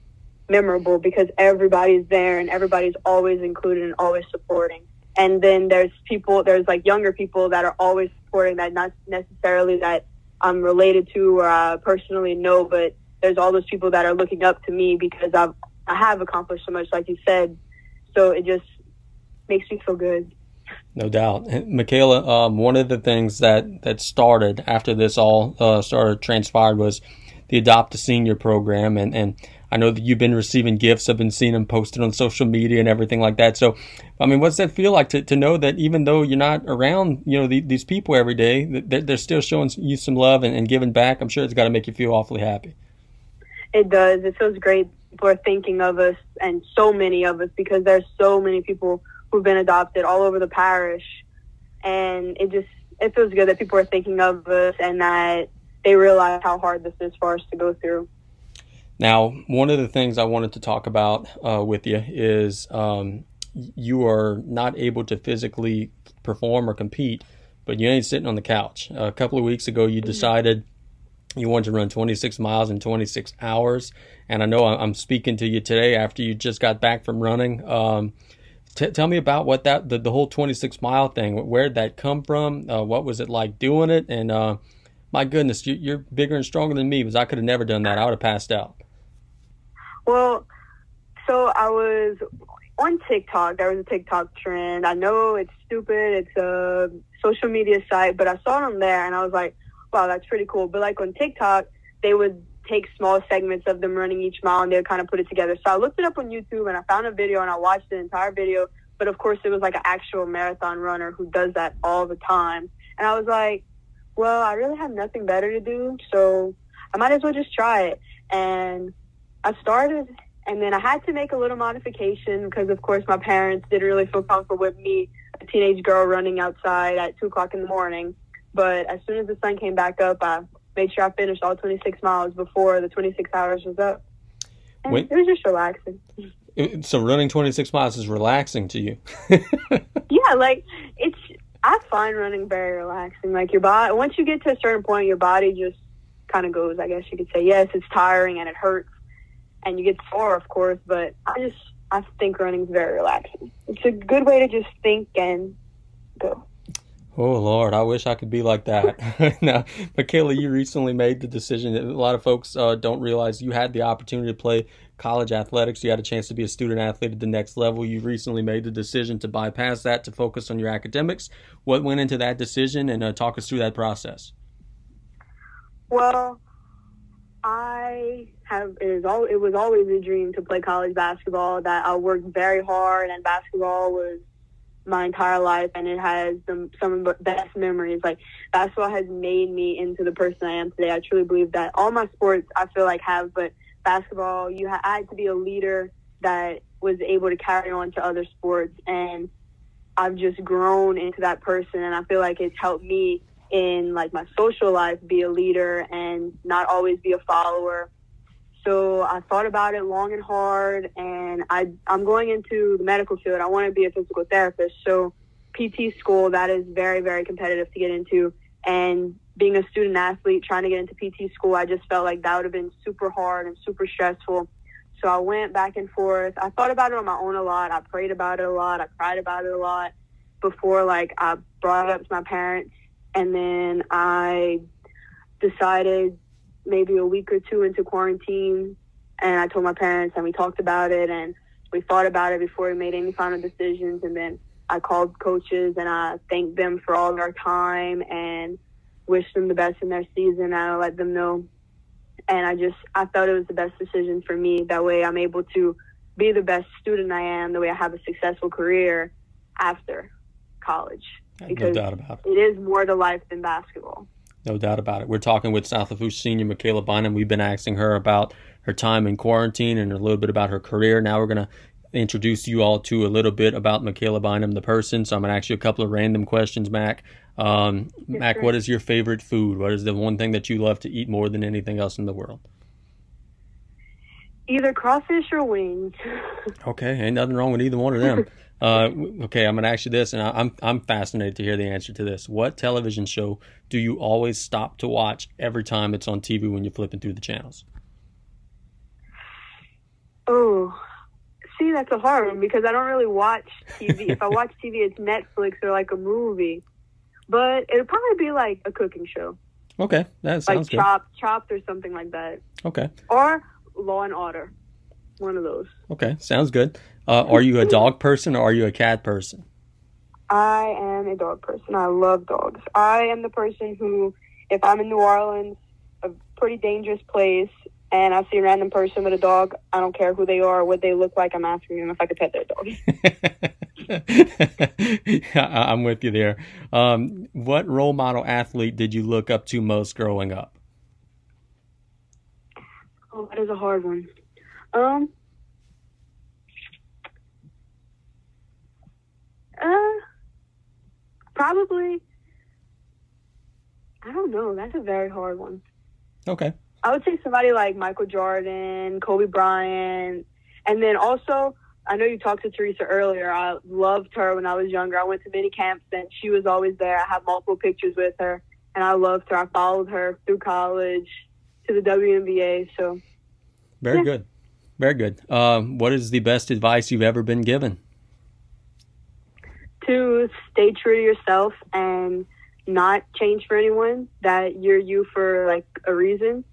memorable because everybody's there and everybody's always included and always supporting. And then there's people, there's like younger people that are always supporting that not necessarily that I'm related to or I personally know, but there's all those people that are looking up to me because I've I have accomplished so much, like you said. So it just makes me feel good. No doubt, Makayla. Um, one of the things that that started after this all uh, started transpired was the Adopt a Senior program, and and I know that you've been receiving gifts. I've been seeing them posted on social media and everything like that. So, I mean, what's that feel like to, to know that even though you're not around, you know, the, these people every day, they're, they're still showing you some love and, and giving back? I'm sure it's got to make you feel awfully happy. It does. It feels great. People are thinking of us and so many of us because there's so many people who've been adopted all over the parish. And it just, it feels good that people are thinking of us and that they realize how hard this is for us to go through. Now, one of the things I wanted to talk about uh, with you is um, you are not able to physically perform or compete, but you ain't sitting on the couch. A couple of weeks ago, you mm-hmm. decided you wanted to run 26 miles in 26 hours, and I know I'm speaking to you today after you just got back from running. Um, t- tell me about what that the, the whole 26 mile thing. Where did that come from? Uh, what was it like doing it? And uh, my goodness, you, are bigger and stronger than me because I could have never done that. I would have passed out. Well, so I was on TikTok. There was a TikTok trend. I know it's stupid. It's a social media site, but I saw on there and I was like, wow, that's pretty cool. But like on TikTok, they would take small segments of them running each mile and they would kind of put it together. So I looked it up on YouTube and I found a video and I watched the entire video. But of course, it was like an actual marathon runner who does that all the time. And I was like, well, I really have nothing better to do. So I might as well just try it. And I started and then I had to make a little modification because, of course, my parents didn't really feel comfortable with me, a teenage girl running outside at two o'clock in the morning. But as soon as the sun came back up, I made sure I finished all 26 miles before the 26 hours was up. And it was just relaxing. So running 26 miles is relaxing to you. Yeah, like it's. I find running very relaxing. Like your body, once you get to a certain point, your body just kind of goes. I guess you could say yes, it's tiring and it hurts, and you get sore, of course. But I just, I think running is very relaxing. It's a good way to just think and go. Oh Lord, I wish I could be like that. now, Makayla, you recently made the decision. that A lot of folks uh, don't realize you had the opportunity to play college athletics. You had a chance to be a student athlete at the next level. You recently made the decision to bypass that to focus on your academics. What went into that decision, and uh, talk us through that process. Well, I have it is all it was always a dream to play college basketball. That I worked very hard, and basketball was my entire life, and it has the, some of the best memories. Like basketball has made me into the person I am today. I truly believe that all my sports I feel like have, but basketball, you ha- I had to be a leader that was able to carry on to other sports, and I've just grown into that person, and I feel like it's helped me in like my social life be a leader and not always be a follower. So I thought about it long and hard, and I I'm going into the medical field. I want to be a physical therapist. So PT school that is very very competitive to get into, and being a student athlete trying to get into PT school, I just felt like that would have been super hard and super stressful. So I went back and forth. I thought about it on my own a lot. I prayed about it a lot. I cried about it a lot before like I brought it up to my parents and then I decided maybe a week or two into quarantine and I told my parents and we talked about it and we thought about it before we made any final decisions. And then I called coaches and I thanked them for all of their time and wished them the best in their season. And I let them know. And I just I felt it was the best decision for me. That way I'm able to be the best student I am the way I have a successful career after college No doubt about it. it is more to life than basketball. No doubt about it. We're talking with South of Lafourche senior Makayla Bynum. We've been asking her about her time in quarantine and a little bit about her career. Now we're going to introduce you all to a little bit about Makayla Bynum, the person. So I'm going to ask you a couple of random questions, Mac. Um, Yes, Mac, sir. what is your favorite food? What is the one thing that you love to eat more than anything else in the world? Either crawfish or wings. Okay, ain't nothing wrong with either one of them. uh, okay, I'm going to ask you this, and I, I'm I'm fascinated to hear the answer to this. What television show do you always stop to watch every time it's on TV when you're flipping through the channels? oh, see, that's a hard one because I don't really watch TV. if I watch TV, it's Netflix or like a movie. But it'll probably be like a cooking show, Okay, that like sounds good. Chopped, Chopped, or something like that, Okay, or Law and Order. One of those. okay, sounds good. Uh, are you a dog person or are you a cat person? I am a dog person. I love dogs. I am the person who, if I'm in New Orleans, a pretty dangerous place, and I see a random person with a dog, I don't care who they are or what they look like. I'm asking them if I could pet their dog. I'm with you there. Um, what role model athlete did you look up to most growing up? Oh, that is a hard one. Um. Uh. Probably. I don't know. That's a very hard one. Okay, I would say somebody like Michael Jordan, Kobe Bryant, and then also I know you talked to Theresa earlier. I loved her when I was younger. I went to many camps and she was always there. I have multiple pictures with her, and I loved her. I followed her through college to the WNBA. So very Yeah. good, very good. Um, what is the best advice you've ever been given? to stay true to yourself and not change for anyone. That you're you for like a reason,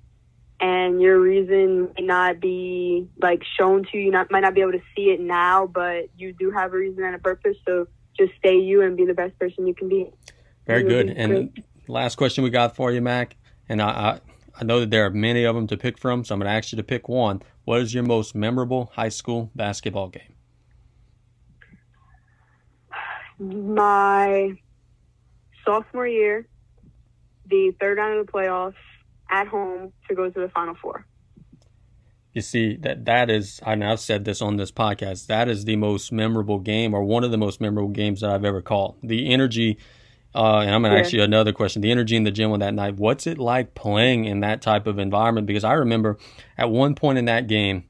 and your reason may not be like shown to you. You not might not be able to see it now, but you do have a reason and a purpose. So just stay you and be the best person you can be. Very good. And last question we got for you, Mac. And I, I, I know that there are many of them to pick from, so I'm going to ask you to pick one. What is your most memorable high school basketball game? My sophomore year, the third round of the playoffs at home to go to the Final Four. You see that that is, and I've said this on this podcast. That is the most memorable game, or one of the most memorable games that I've ever called. The energy Uh, and I'm going to Yeah. ask you another question. The energy in the gym on that night, what's it like playing in that type of environment? Because I remember at one point in that game,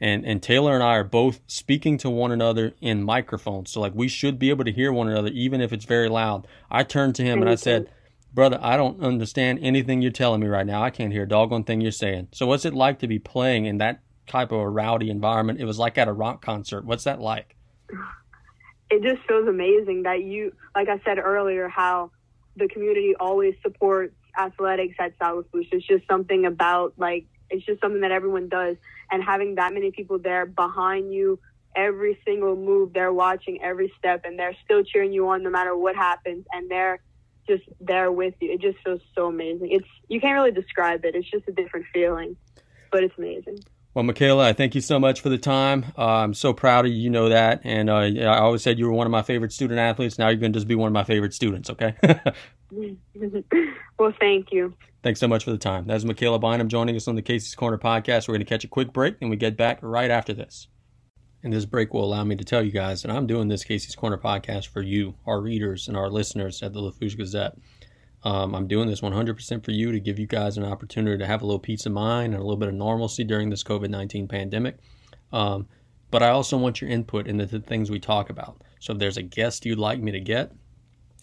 and, and Taylor and I are both speaking to one another in microphones. So, like, we should be able to hear one another, even if it's very loud. I turned to him and I said, Brother, I don't understand anything you're telling me right now. I can't hear a doggone thing you're saying. So, what's it like to be playing in that type of a rowdy environment? It was like at a rock concert. What's that like? It just feels amazing that you, like I said earlier, how the community always supports athletics at South Lafourche. It's just something about like it's just something that everyone does, and having that many people there behind you, every single move, they're watching every step, and they're still cheering you on no matter what happens, and they're just there with you. It just feels so amazing. It's you can't really describe it. It's just a different feeling, but it's amazing. Well, Makayla, I thank you so much for the time. Uh, I'm so proud of you. You know that, and uh, I always said you were one of my favorite student athletes. Now you're going to just be one of my favorite students. Okay. well, thank you. Thanks so much for the time. That's Makayla Bynum joining us on the Casey's Corner podcast. We're going to catch a quick break, and we get back right after this. And this break will allow me to tell you guys that I'm doing this Casey's Corner podcast for you, our readers, and our listeners at the Lafourche Gazette. Um, I'm doing this 100% for you to give you guys an opportunity to have a little peace of mind and a little bit of normalcy during this COVID 19 pandemic. Um, but I also want your input into the things we talk about. So if there's a guest you'd like me to get,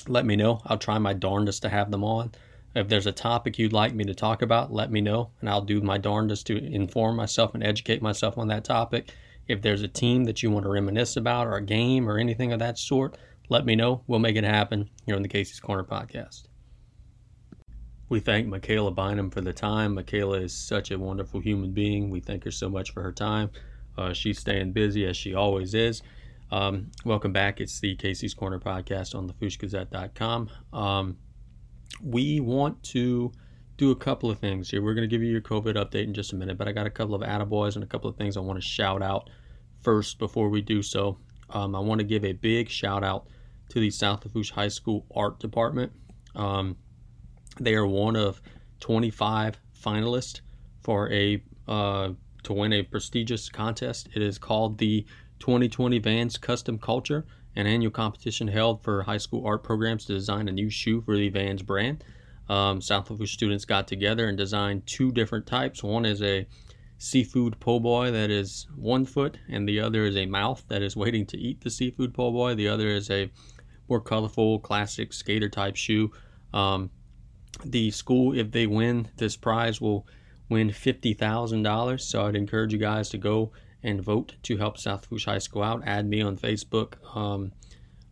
let me know. I'll try my darndest to have them on. If there's a topic you'd like me to talk about, let me know, and I'll do my darndest to inform myself and educate myself on that topic. If there's a team that you want to reminisce about, or a game, or anything of that sort, let me know. We'll make it happen here on the Casey's Corner podcast. We thank Makayla Bynum for the time. Makayla is such a wonderful human being. We thank her so much for her time. Uh, she's staying busy as she always is. Um, welcome back. It's the Casey's Corner podcast on thefooshgazette.com. Um, we want to do a couple of things here. We're going to give you your COVID update in just a minute, but I got a couple of attaboys and a couple of things I want to shout out first before we do so. Um, I want to give a big shout out to the South Lafourche High School art department. Um, they are one of 25 finalists for a uh, to win a prestigious contest. It is called the 2020 Vans Custom Culture, an annual competition held for high school art programs to design a new shoe for the Vans brand. Um, South Lafourche students got together and designed two different types. One is a seafood po' boy that is one foot, and the other is a mouth that is waiting to eat the seafood po' boy. The other is a more colorful, classic skater type shoe. Um, the school, if they win this prize, will win fifty thousand dollars. So I'd encourage you guys to go and vote to help South Lafourche High School out. Add me on Facebook, um,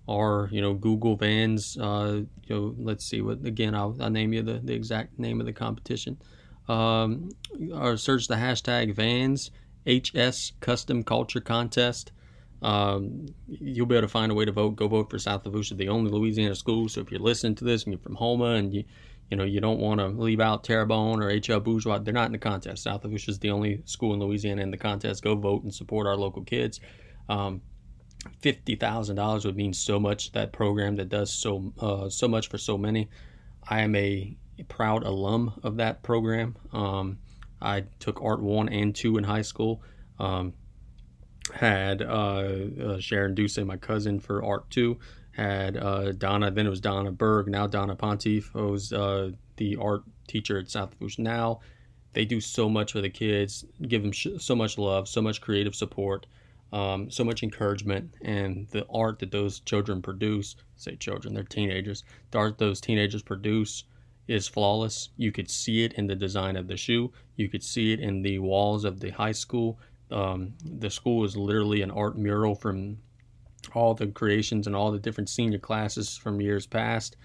or you know Google Vans. Uh, you know, let's see what again. I'll, I'll name you the, the exact name of the competition. Um, or search the hashtag Vans HS Custom Culture Contest. Um, you'll be able to find a way to vote. Go vote for South Lafourche, the only Louisiana school. So if you're listening to this and you're from Houma and you you know, you don't want to leave out Terrebonne or HL Bourgeois. They're not in the contest. South Lafourche is the only school in Louisiana in the contest. Go vote and support our local kids. Um, Fifty thousand dollars would mean so much. That program that does so uh, so much for so many. I am a proud alum of that program. Um, I took art one and two in high school. Um, had uh, uh, Sharon Duce, my cousin, for art two had uh, Donna, then it was Donna Berg, now Donna Pontief, who's uh, the art teacher at South Lafourche now. They do so much for the kids, give them sh- so much love, so much creative support, um, so much encouragement, and the art that those children produce, say children, they're teenagers, the art those teenagers produce is flawless. You could see it in the design of the shoe, you could see it in the walls of the high school. Um, the school is literally an art mural from all the creations and all the different senior classes from years past.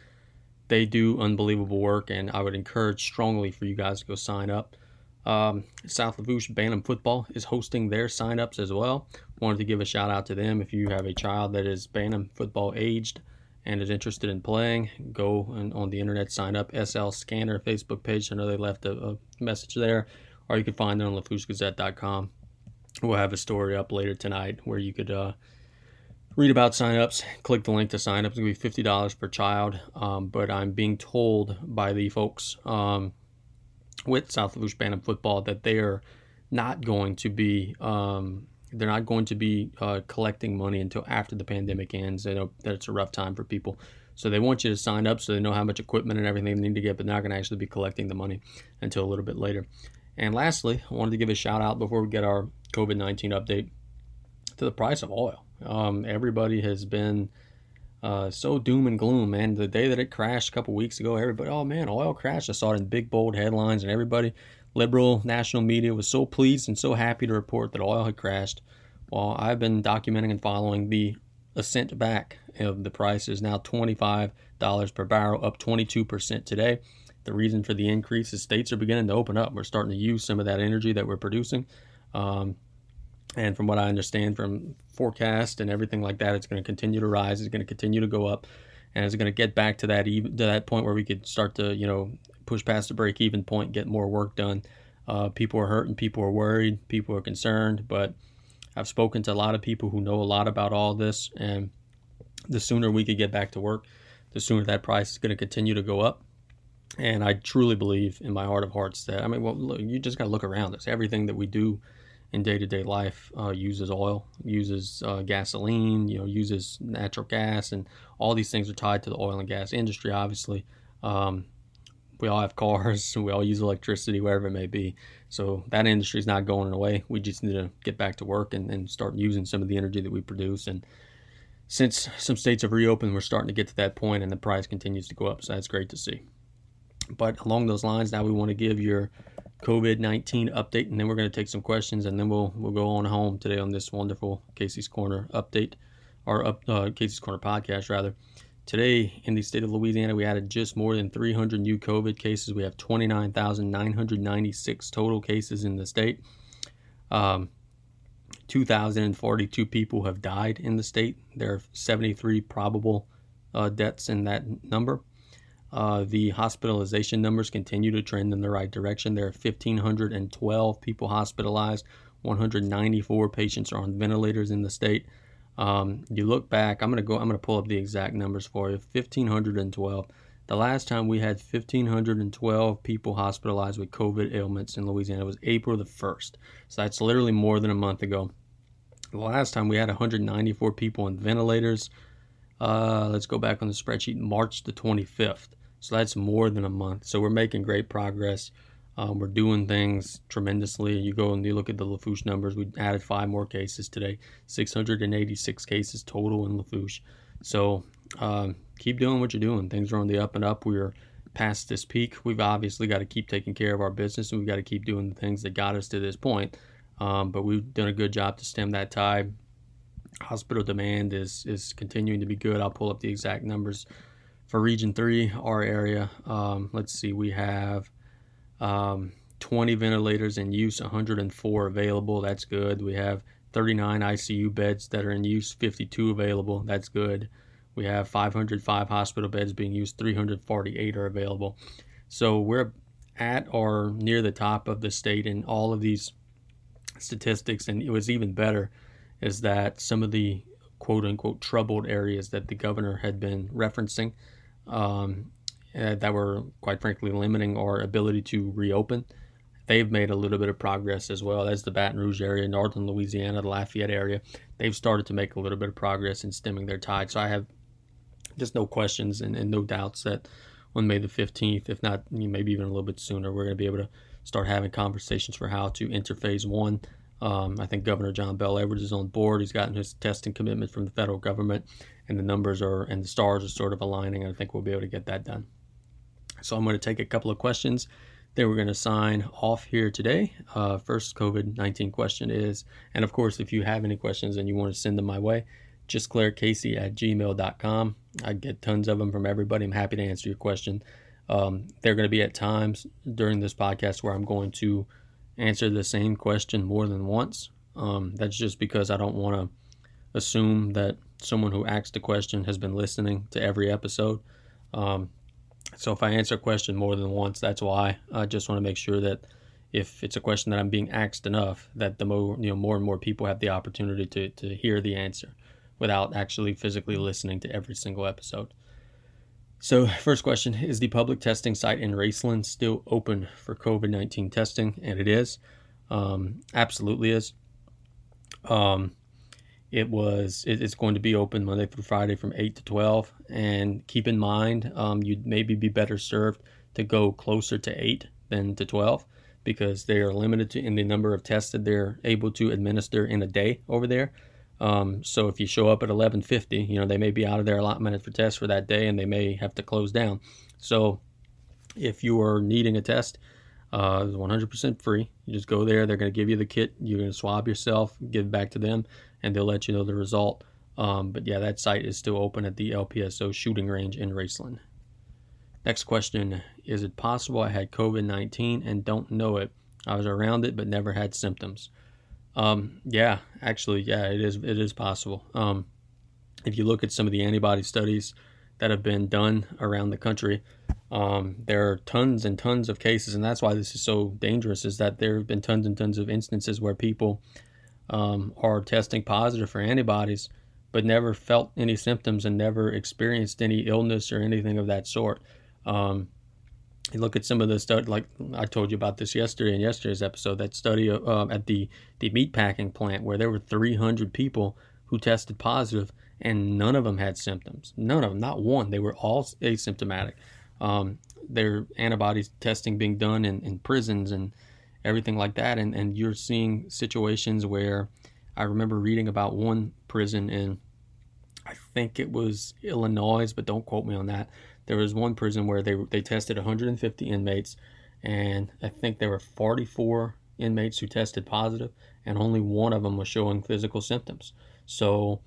They do unbelievable work, and I would encourage strongly for you guys to go sign up. Um, South Lafourche Bantam Football is hosting their sign-ups as well. Wanted to give a shout out to them. If you have a child that is Bantam football aged and is interested in playing, go on the internet sign up. SL Scanner Facebook page. I know they left a, a message there, or you can find it on LaFourcheGazette.com. We'll have a story up later tonight where you could uh, read about signups. Click the link to sign up. It's gonna be fifty dollars per child. Um, but I'm being told by the folks um, with South Bantam football that they are not going to be um, they're not going to be uh, collecting money until after the pandemic ends. They know that it's a rough time for people. So they want you to sign up so they know how much equipment and everything they need to get, but they're not going to actually be collecting the money until a little bit later. And lastly, I wanted to give a shout out before we get our COVID 19 update to the price of oil. Um, everybody has been uh, so doom and gloom, man. The day that it crashed a couple weeks ago, everybody, oh man, oil crashed. I saw it in big bold headlines, and everybody, liberal national media, was so pleased and so happy to report that oil had crashed. Well, I've been documenting and following the ascent back of the price is now $25 per barrel, up 22% today. The reason for the increase is states are beginning to open up. We're starting to use some of that energy that we're producing. Um, and from what I understand from forecast and everything like that, it's going to continue to rise. It's going to continue to go up, and it's going to get back to that even to that point where we could start to you know push past the break even point, get more work done. Uh, people are hurting, people are worried, people are concerned, but I've spoken to a lot of people who know a lot about all this, and the sooner we could get back to work, the sooner that price is going to continue to go up. And I truly believe in my heart of hearts that I mean, well, look, you just got to look around us. Everything that we do in day-to-day life uh, uses oil, uses uh, gasoline, you know, uses natural gas, and all these things are tied to the oil and gas industry. Obviously, um, we all have cars, we all use electricity, wherever it may be. So that industry is not going away. We just need to get back to work and, and start using some of the energy that we produce. And since some states have reopened, we're starting to get to that point, and the price continues to go up. So that's great to see. But along those lines, now we want to give your COVID nineteen update, and then we're going to take some questions, and then we'll we'll go on home today on this wonderful Casey's Corner update, or up uh, Casey's Corner podcast rather. Today in the state of Louisiana, we added just more than 300 new COVID cases. We have 29,996 total cases in the state. Um, 2,042 people have died in the state. There are 73 probable uh, deaths in that number. Uh, the hospitalization numbers continue to trend in the right direction. There are 1,512 people hospitalized. 194 patients are on ventilators in the state. Um, you look back. I'm gonna go. I'm gonna pull up the exact numbers for you. 1,512. The last time we had 1,512 people hospitalized with COVID ailments in Louisiana was April the 1st. So that's literally more than a month ago. The last time we had 194 people on ventilators. Uh, let's go back on the spreadsheet. March the 25th. So that's more than a month. So we're making great progress. Um, we're doing things tremendously. You go and you look at the Lafourche numbers. We added five more cases today, 686 cases total in Lafourche. So um, keep doing what you're doing. Things are on the up and up. We're past this peak. We've obviously got to keep taking care of our business and we've got to keep doing the things that got us to this point. Um, but we've done a good job to stem that tide. Hospital demand is is continuing to be good. I'll pull up the exact numbers for Region 3, our area, um, let's see, we have um, 20 ventilators in use, 104 available. That's good. We have 39 ICU beds that are in use, 52 available. That's good. We have 505 hospital beds being used, 348 are available. So we're at or near the top of the state in all of these statistics. And it was even better is that some of the quote unquote troubled areas that the governor had been referencing um, uh, that were quite frankly limiting our ability to reopen. They've made a little bit of progress as well as the Baton Rouge area, northern Louisiana, the Lafayette area. They've started to make a little bit of progress in stemming their tide. So I have just no questions and, and no doubts that on May the 15th, if not maybe even a little bit sooner, we're going to be able to start having conversations for how to enter phase one. Um, I think Governor John Bel Edwards is on board. He's gotten his testing commitment from the federal government and the numbers are and the stars are sort of aligning. I think we'll be able to get that done. So I'm going to take a couple of questions. Then we're going to sign off here today. Uh, first COVID 19 question is, and of course, if you have any questions and you want to send them my way, just Claire Casey at gmail.com. I get tons of them from everybody. I'm happy to answer your question. Um, they're going to be at times during this podcast where I'm going to answer the same question more than once. Um, that's just because I don't want to assume that someone who asked the question has been listening to every episode. Um, so if I answer a question more than once, that's why. I just want to make sure that if it's a question that I'm being asked enough, that the more you know more and more people have the opportunity to to hear the answer without actually physically listening to every single episode. So, first question Is the public testing site in Raceland still open for COVID 19 testing? And it is. Um, absolutely is. Um, it was it, it's going to be open Monday through Friday from eight to twelve. And keep in mind, um, you'd maybe be better served to go closer to eight than to twelve because they are limited to in the number of tests that they're able to administer in a day over there. Um, so if you show up at 11:50, you know they may be out of their allotment for tests for that day, and they may have to close down. So if you are needing a test, uh, it's 100% free. You just go there. They're going to give you the kit. You're going to swab yourself, give it back to them, and they'll let you know the result. Um, but yeah, that site is still open at the LPSO shooting range in Raceland. Next question Is it possible I had COVID 19 and don't know it? I was around it but never had symptoms. Um, yeah, actually, yeah, it is. It is possible. Um, if you look at some of the antibody studies that have been done around the country, um, there are tons and tons of cases, and that's why this is so dangerous. Is that there have been tons and tons of instances where people um, are testing positive for antibodies, but never felt any symptoms and never experienced any illness or anything of that sort. Um, you look at some of the stuff, like I told you about this yesterday in yesterday's episode, that study uh, at the, the meat packing plant where there were 300 people who tested positive and none of them had symptoms. None of them, not one. They were all asymptomatic. Um, there antibodies testing being done in, in prisons and everything like that. And, and you're seeing situations where I remember reading about one prison in, I think it was Illinois, but don't quote me on that there was one prison where they they tested 150 inmates, and I think there were 44 inmates who tested positive, and only one of them was showing physical symptoms. So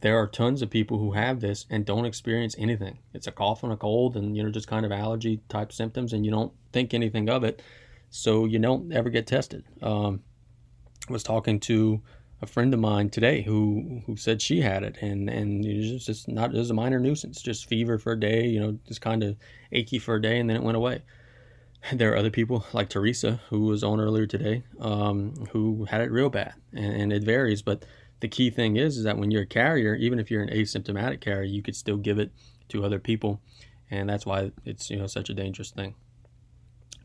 there are tons of people who have this and don't experience anything. It's a cough and a cold, and you know just kind of allergy type symptoms, and you don't think anything of it, so you don't ever get tested. Um, I was talking to a friend of mine today who who said she had it and and it was just not it was a minor nuisance just fever for a day you know just kind of achy for a day and then it went away there are other people like Theresa who was on earlier today um, who had it real bad and, and, it varies but the key thing is is that when you're a carrier even if you're an asymptomatic carrier you could still give it to other people and that's why it's you know such a dangerous thing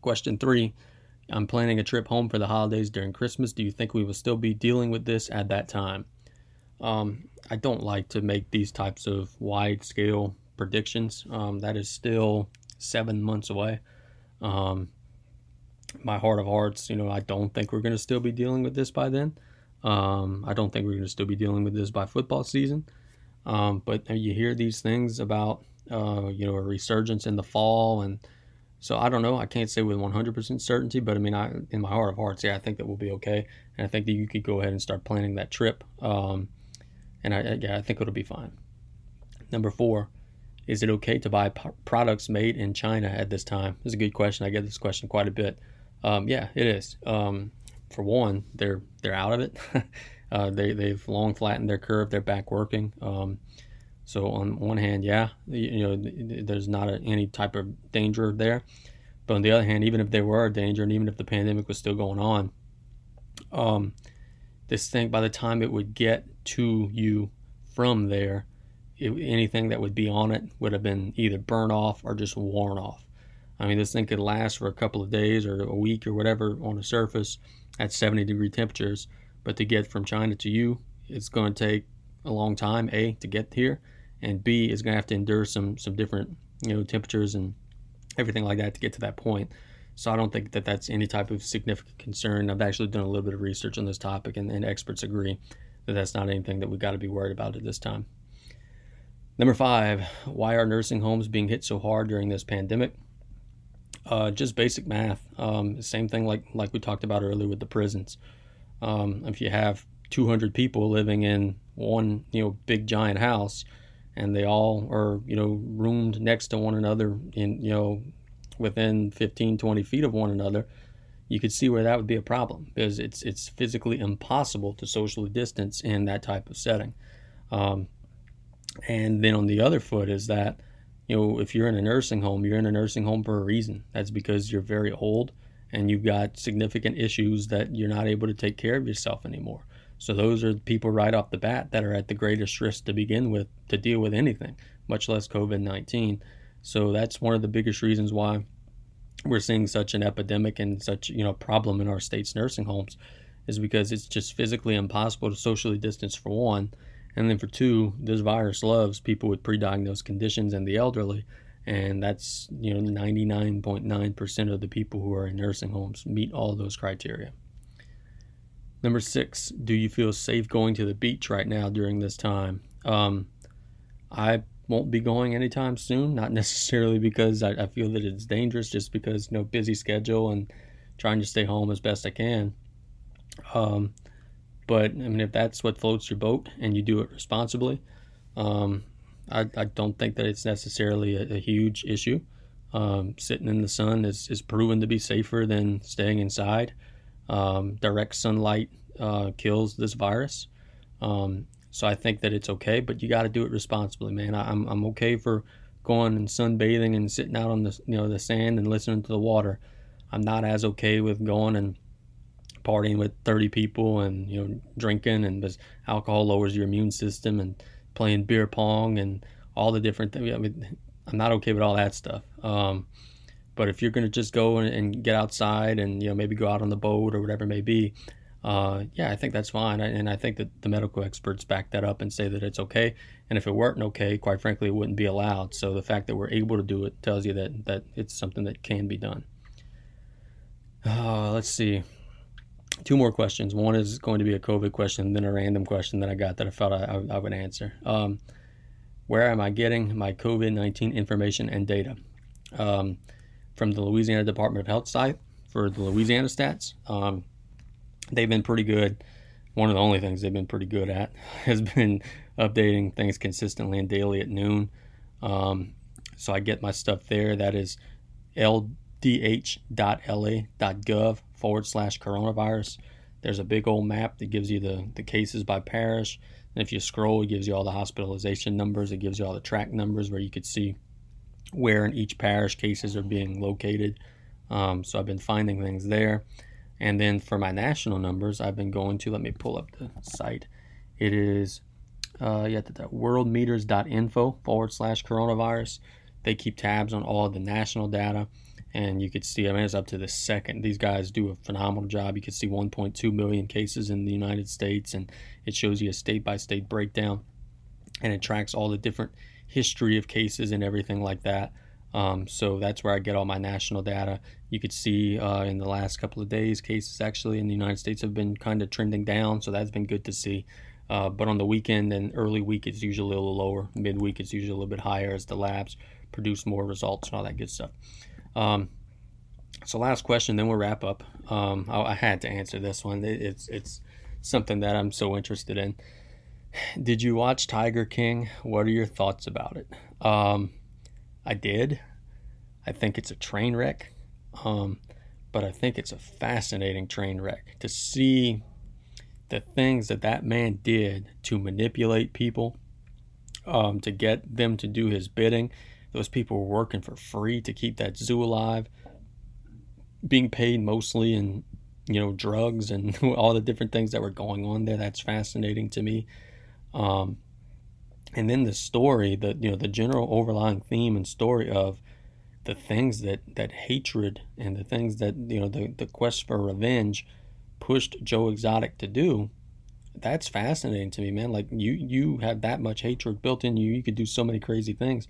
question three I'm planning a trip home for the holidays during Christmas. Do you think we will still be dealing with this at that time? Um, I don't like to make these types of wide scale predictions. Um, that is still seven months away. Um, my heart of hearts, you know, I don't think we're going to still be dealing with this by then. Um, I don't think we're going to still be dealing with this by football season. Um, but you hear these things about, uh, you know, a resurgence in the fall and so I don't know. I can't say with 100% certainty, but I mean, I in my heart of hearts, yeah, I think that we'll be okay, and I think that you could go ahead and start planning that trip. Um, and I, yeah, I think it'll be fine. Number four, is it okay to buy p- products made in China at this time? This is a good question. I get this question quite a bit. Um, yeah, it is. Um, for one, they're they're out of it. uh, they they've long flattened their curve. They're back working. Um, so on one hand, yeah, you know, there's not a, any type of danger there. But on the other hand, even if there were a danger, and even if the pandemic was still going on, um, this thing by the time it would get to you from there, it, anything that would be on it would have been either burned off or just worn off. I mean, this thing could last for a couple of days or a week or whatever on the surface at 70 degree temperatures. But to get from China to you, it's going to take a long time, A, to get here, and B is going to have to endure some some different you know temperatures and everything like that to get to that point. So I don't think that that's any type of significant concern. I've actually done a little bit of research on this topic, and, and experts agree that that's not anything that we've got to be worried about at this time. Number five, why are nursing homes being hit so hard during this pandemic? Uh, just basic math. Um, same thing like like we talked about earlier with the prisons. Um, if you have 200 people living in one you know big giant house, and they all are you know roomed next to one another in you know within 15 20 feet of one another you could see where that would be a problem because it's it's physically impossible to socially distance in that type of setting. Um, and then on the other foot is that you know if you're in a nursing home you're in a nursing home for a reason. That's because you're very old and you've got significant issues that you're not able to take care of yourself anymore so those are people right off the bat that are at the greatest risk to begin with to deal with anything, much less COVID 19. So that's one of the biggest reasons why we're seeing such an epidemic and such you know problem in our state's nursing homes is because it's just physically impossible to socially distance for one, and then for two, this virus loves people with pre-diagnosed conditions and the elderly, and that's you know 99.9% of the people who are in nursing homes meet all those criteria. Number six, do you feel safe going to the beach right now during this time? Um, I won't be going anytime soon. Not necessarily because I, I, feel that it's dangerous, just because you know busy schedule and trying to stay home as best I can. Um, but I mean, if that's what floats your boat and you do it responsibly, um, I, I, don't think that it's necessarily a, a huge issue. Um, sitting in the sun is, is proven to be safer than staying inside. Um, direct sunlight uh, kills this virus. Um, so I think that it's okay, but you got to do it responsibly, man. I, am I'm okay for going and sunbathing and sitting out on the you know the sand and listening to the water. I'm not as okay with going and partying with 30 people and you know drinking and because alcohol lowers your immune system and playing beer pong and all the different things. I mean, I'm not okay with all that stuff. Um, but if you're gonna just go and, and, get outside and you know maybe go out on the boat or whatever it may be, uh, yeah, I think that's fine. And I think that the medical experts back that up and say that it's okay. And if it weren't okay, quite frankly, it wouldn't be allowed. So the fact that we're able to do it tells you that, that it's something that can be done. Uh, let's see. Two more questions. One is going to be a COVID question, then a random question that I got that I felt I, I would answer. Um, where am I getting my COVID 19 information and data? Um, from the Louisiana Department of Health site for the Louisiana stats. Um, they've been pretty good. One of the only things they've been pretty good at has been updating things consistently and daily at noon. Um, so I get my stuff there. That is ldh.la.gov forward slash coronavirus. There's a big old map that gives you the, the cases by parish. And if you scroll, it gives you all the hospitalization numbers. It gives you all the track numbers where you could see where in each parish cases are being located. Um, so I've been finding things there. And then for my national numbers, I've been going to, let me pull up the site. It is uh, yeah, that worldometers.info forward slash coronavirus. They keep tabs on all the national data. And you could see, I mean, it's up to the second. These guys do a phenomenal job. You can see 1.2 million cases in the United States, and it shows you a state by state breakdown. And it tracks all the different history of cases and everything like that. Um, so that's where I get all my national data. You could see uh, in the last couple of days, cases actually in the United States have been kind of trending down, so that's been good to see. Uh, but on the weekend and early week, it's usually a little lower. Midweek, it's usually a little bit higher as the labs produce more results and all that good stuff. Um, so last question, then we'll wrap up. Um, I, I, had to answer this one. It, it's it's something that I'm so interested in. Did you watch Tiger King? What are your thoughts about it? Um, I did. I think it's a train wreck. Um, but I think it's a fascinating train wreck to see the things that that man did to manipulate people, um, to get them to do his bidding. Those people were working for free to keep that zoo alive, being paid mostly in, you know, drugs and all the different things that were going on there. That's fascinating to me. Um, and then the story, the you know the general overlying theme and story of the things that that hatred and the things that you know the the quest for revenge pushed Joe Exotic to do. That's fascinating to me, man. Like you you have that much hatred built in you, you could do so many crazy things.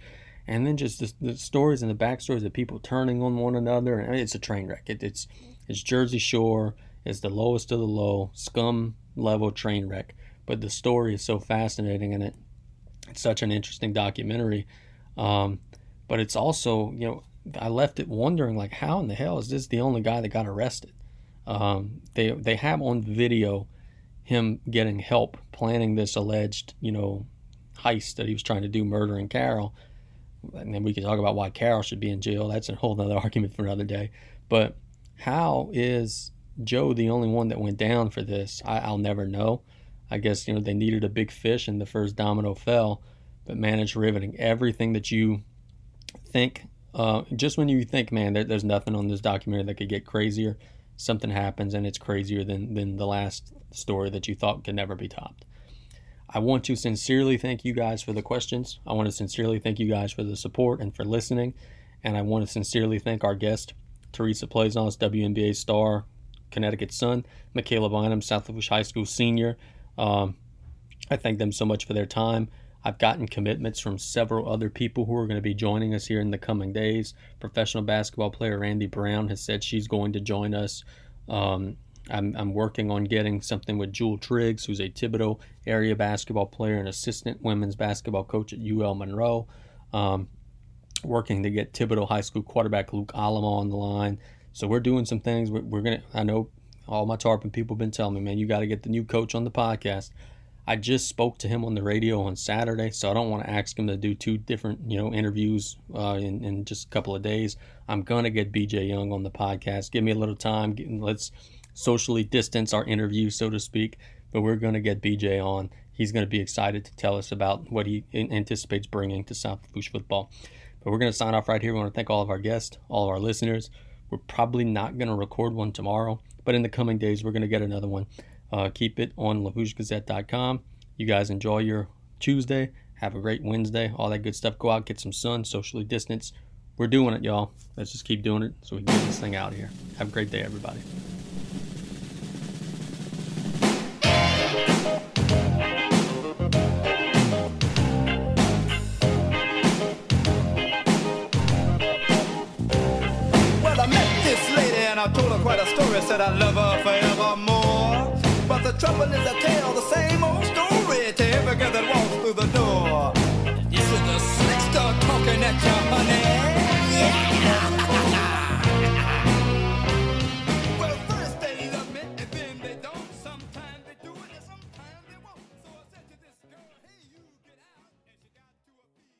And then just the, the stories and the backstories of people turning on one another, it's a train wreck. It, it's it's Jersey Shore. It's the lowest of the low, scum level train wreck. But the story is so fascinating, and it it's such an interesting documentary. Um, but it's also, you know, I left it wondering, like, how in the hell is this the only guy that got arrested? Um, they they have on video him getting help planning this alleged, you know, heist that he was trying to do, murdering Carol. And then we can talk about why Carol should be in jail. That's a whole other argument for another day. But how is Joe the only one that went down for this? I, I'll never know. I guess you know they needed a big fish, and the first domino fell. But man, it's riveting. Everything that you think, uh, just when you think, man, there, there's nothing on this documentary that could get crazier, something happens, and it's crazier than than the last story that you thought could never be topped. I want to sincerely thank you guys for the questions. I want to sincerely thank you guys for the support and for listening. And I want to sincerely thank our guest, Theresa Plaisance, WNBA star, Connecticut Sun, Makayla Bynum, South Lafourche High School senior. Um, I thank them so much for their time. I've gotten commitments from several other people who are going to be joining us here in the coming days. Professional basketball player Randy Brown has said she's going to join us. Um, I'm, I'm working on getting something with Jewel Triggs, who's a Thibodaux area basketball player and assistant women's basketball coach at UL Monroe. Um, working to get Thibodaux High School quarterback Luke Alamo on the line. So we're doing some things. We're, we're gonna. I know all my Tarpon people have been telling me, man, you got to get the new coach on the podcast. I just spoke to him on the radio on Saturday, so I don't want to ask him to do two different, you know, interviews uh, in, in just a couple of days. I'm gonna get BJ Young on the podcast. Give me a little time. Let's socially distance our interview, so to speak. But we're gonna get BJ on. He's gonna be excited to tell us about what he anticipates bringing to South Lafourche football. But we're gonna sign off right here. We want to thank all of our guests, all of our listeners. We're probably not gonna record one tomorrow, but in the coming days, we're gonna get another one. Uh, keep it on LaFourcheGazette.com. You guys enjoy your Tuesday. Have a great Wednesday. All that good stuff. Go out, get some sun, socially distance. We're doing it, y'all. Let's just keep doing it so we can get this thing out here. Have a great day, everybody. I told her quite a story, said I'd love her forevermore. But the trouble is, I tell the same old story to every girl that walks through the door. This is the slickster talking at your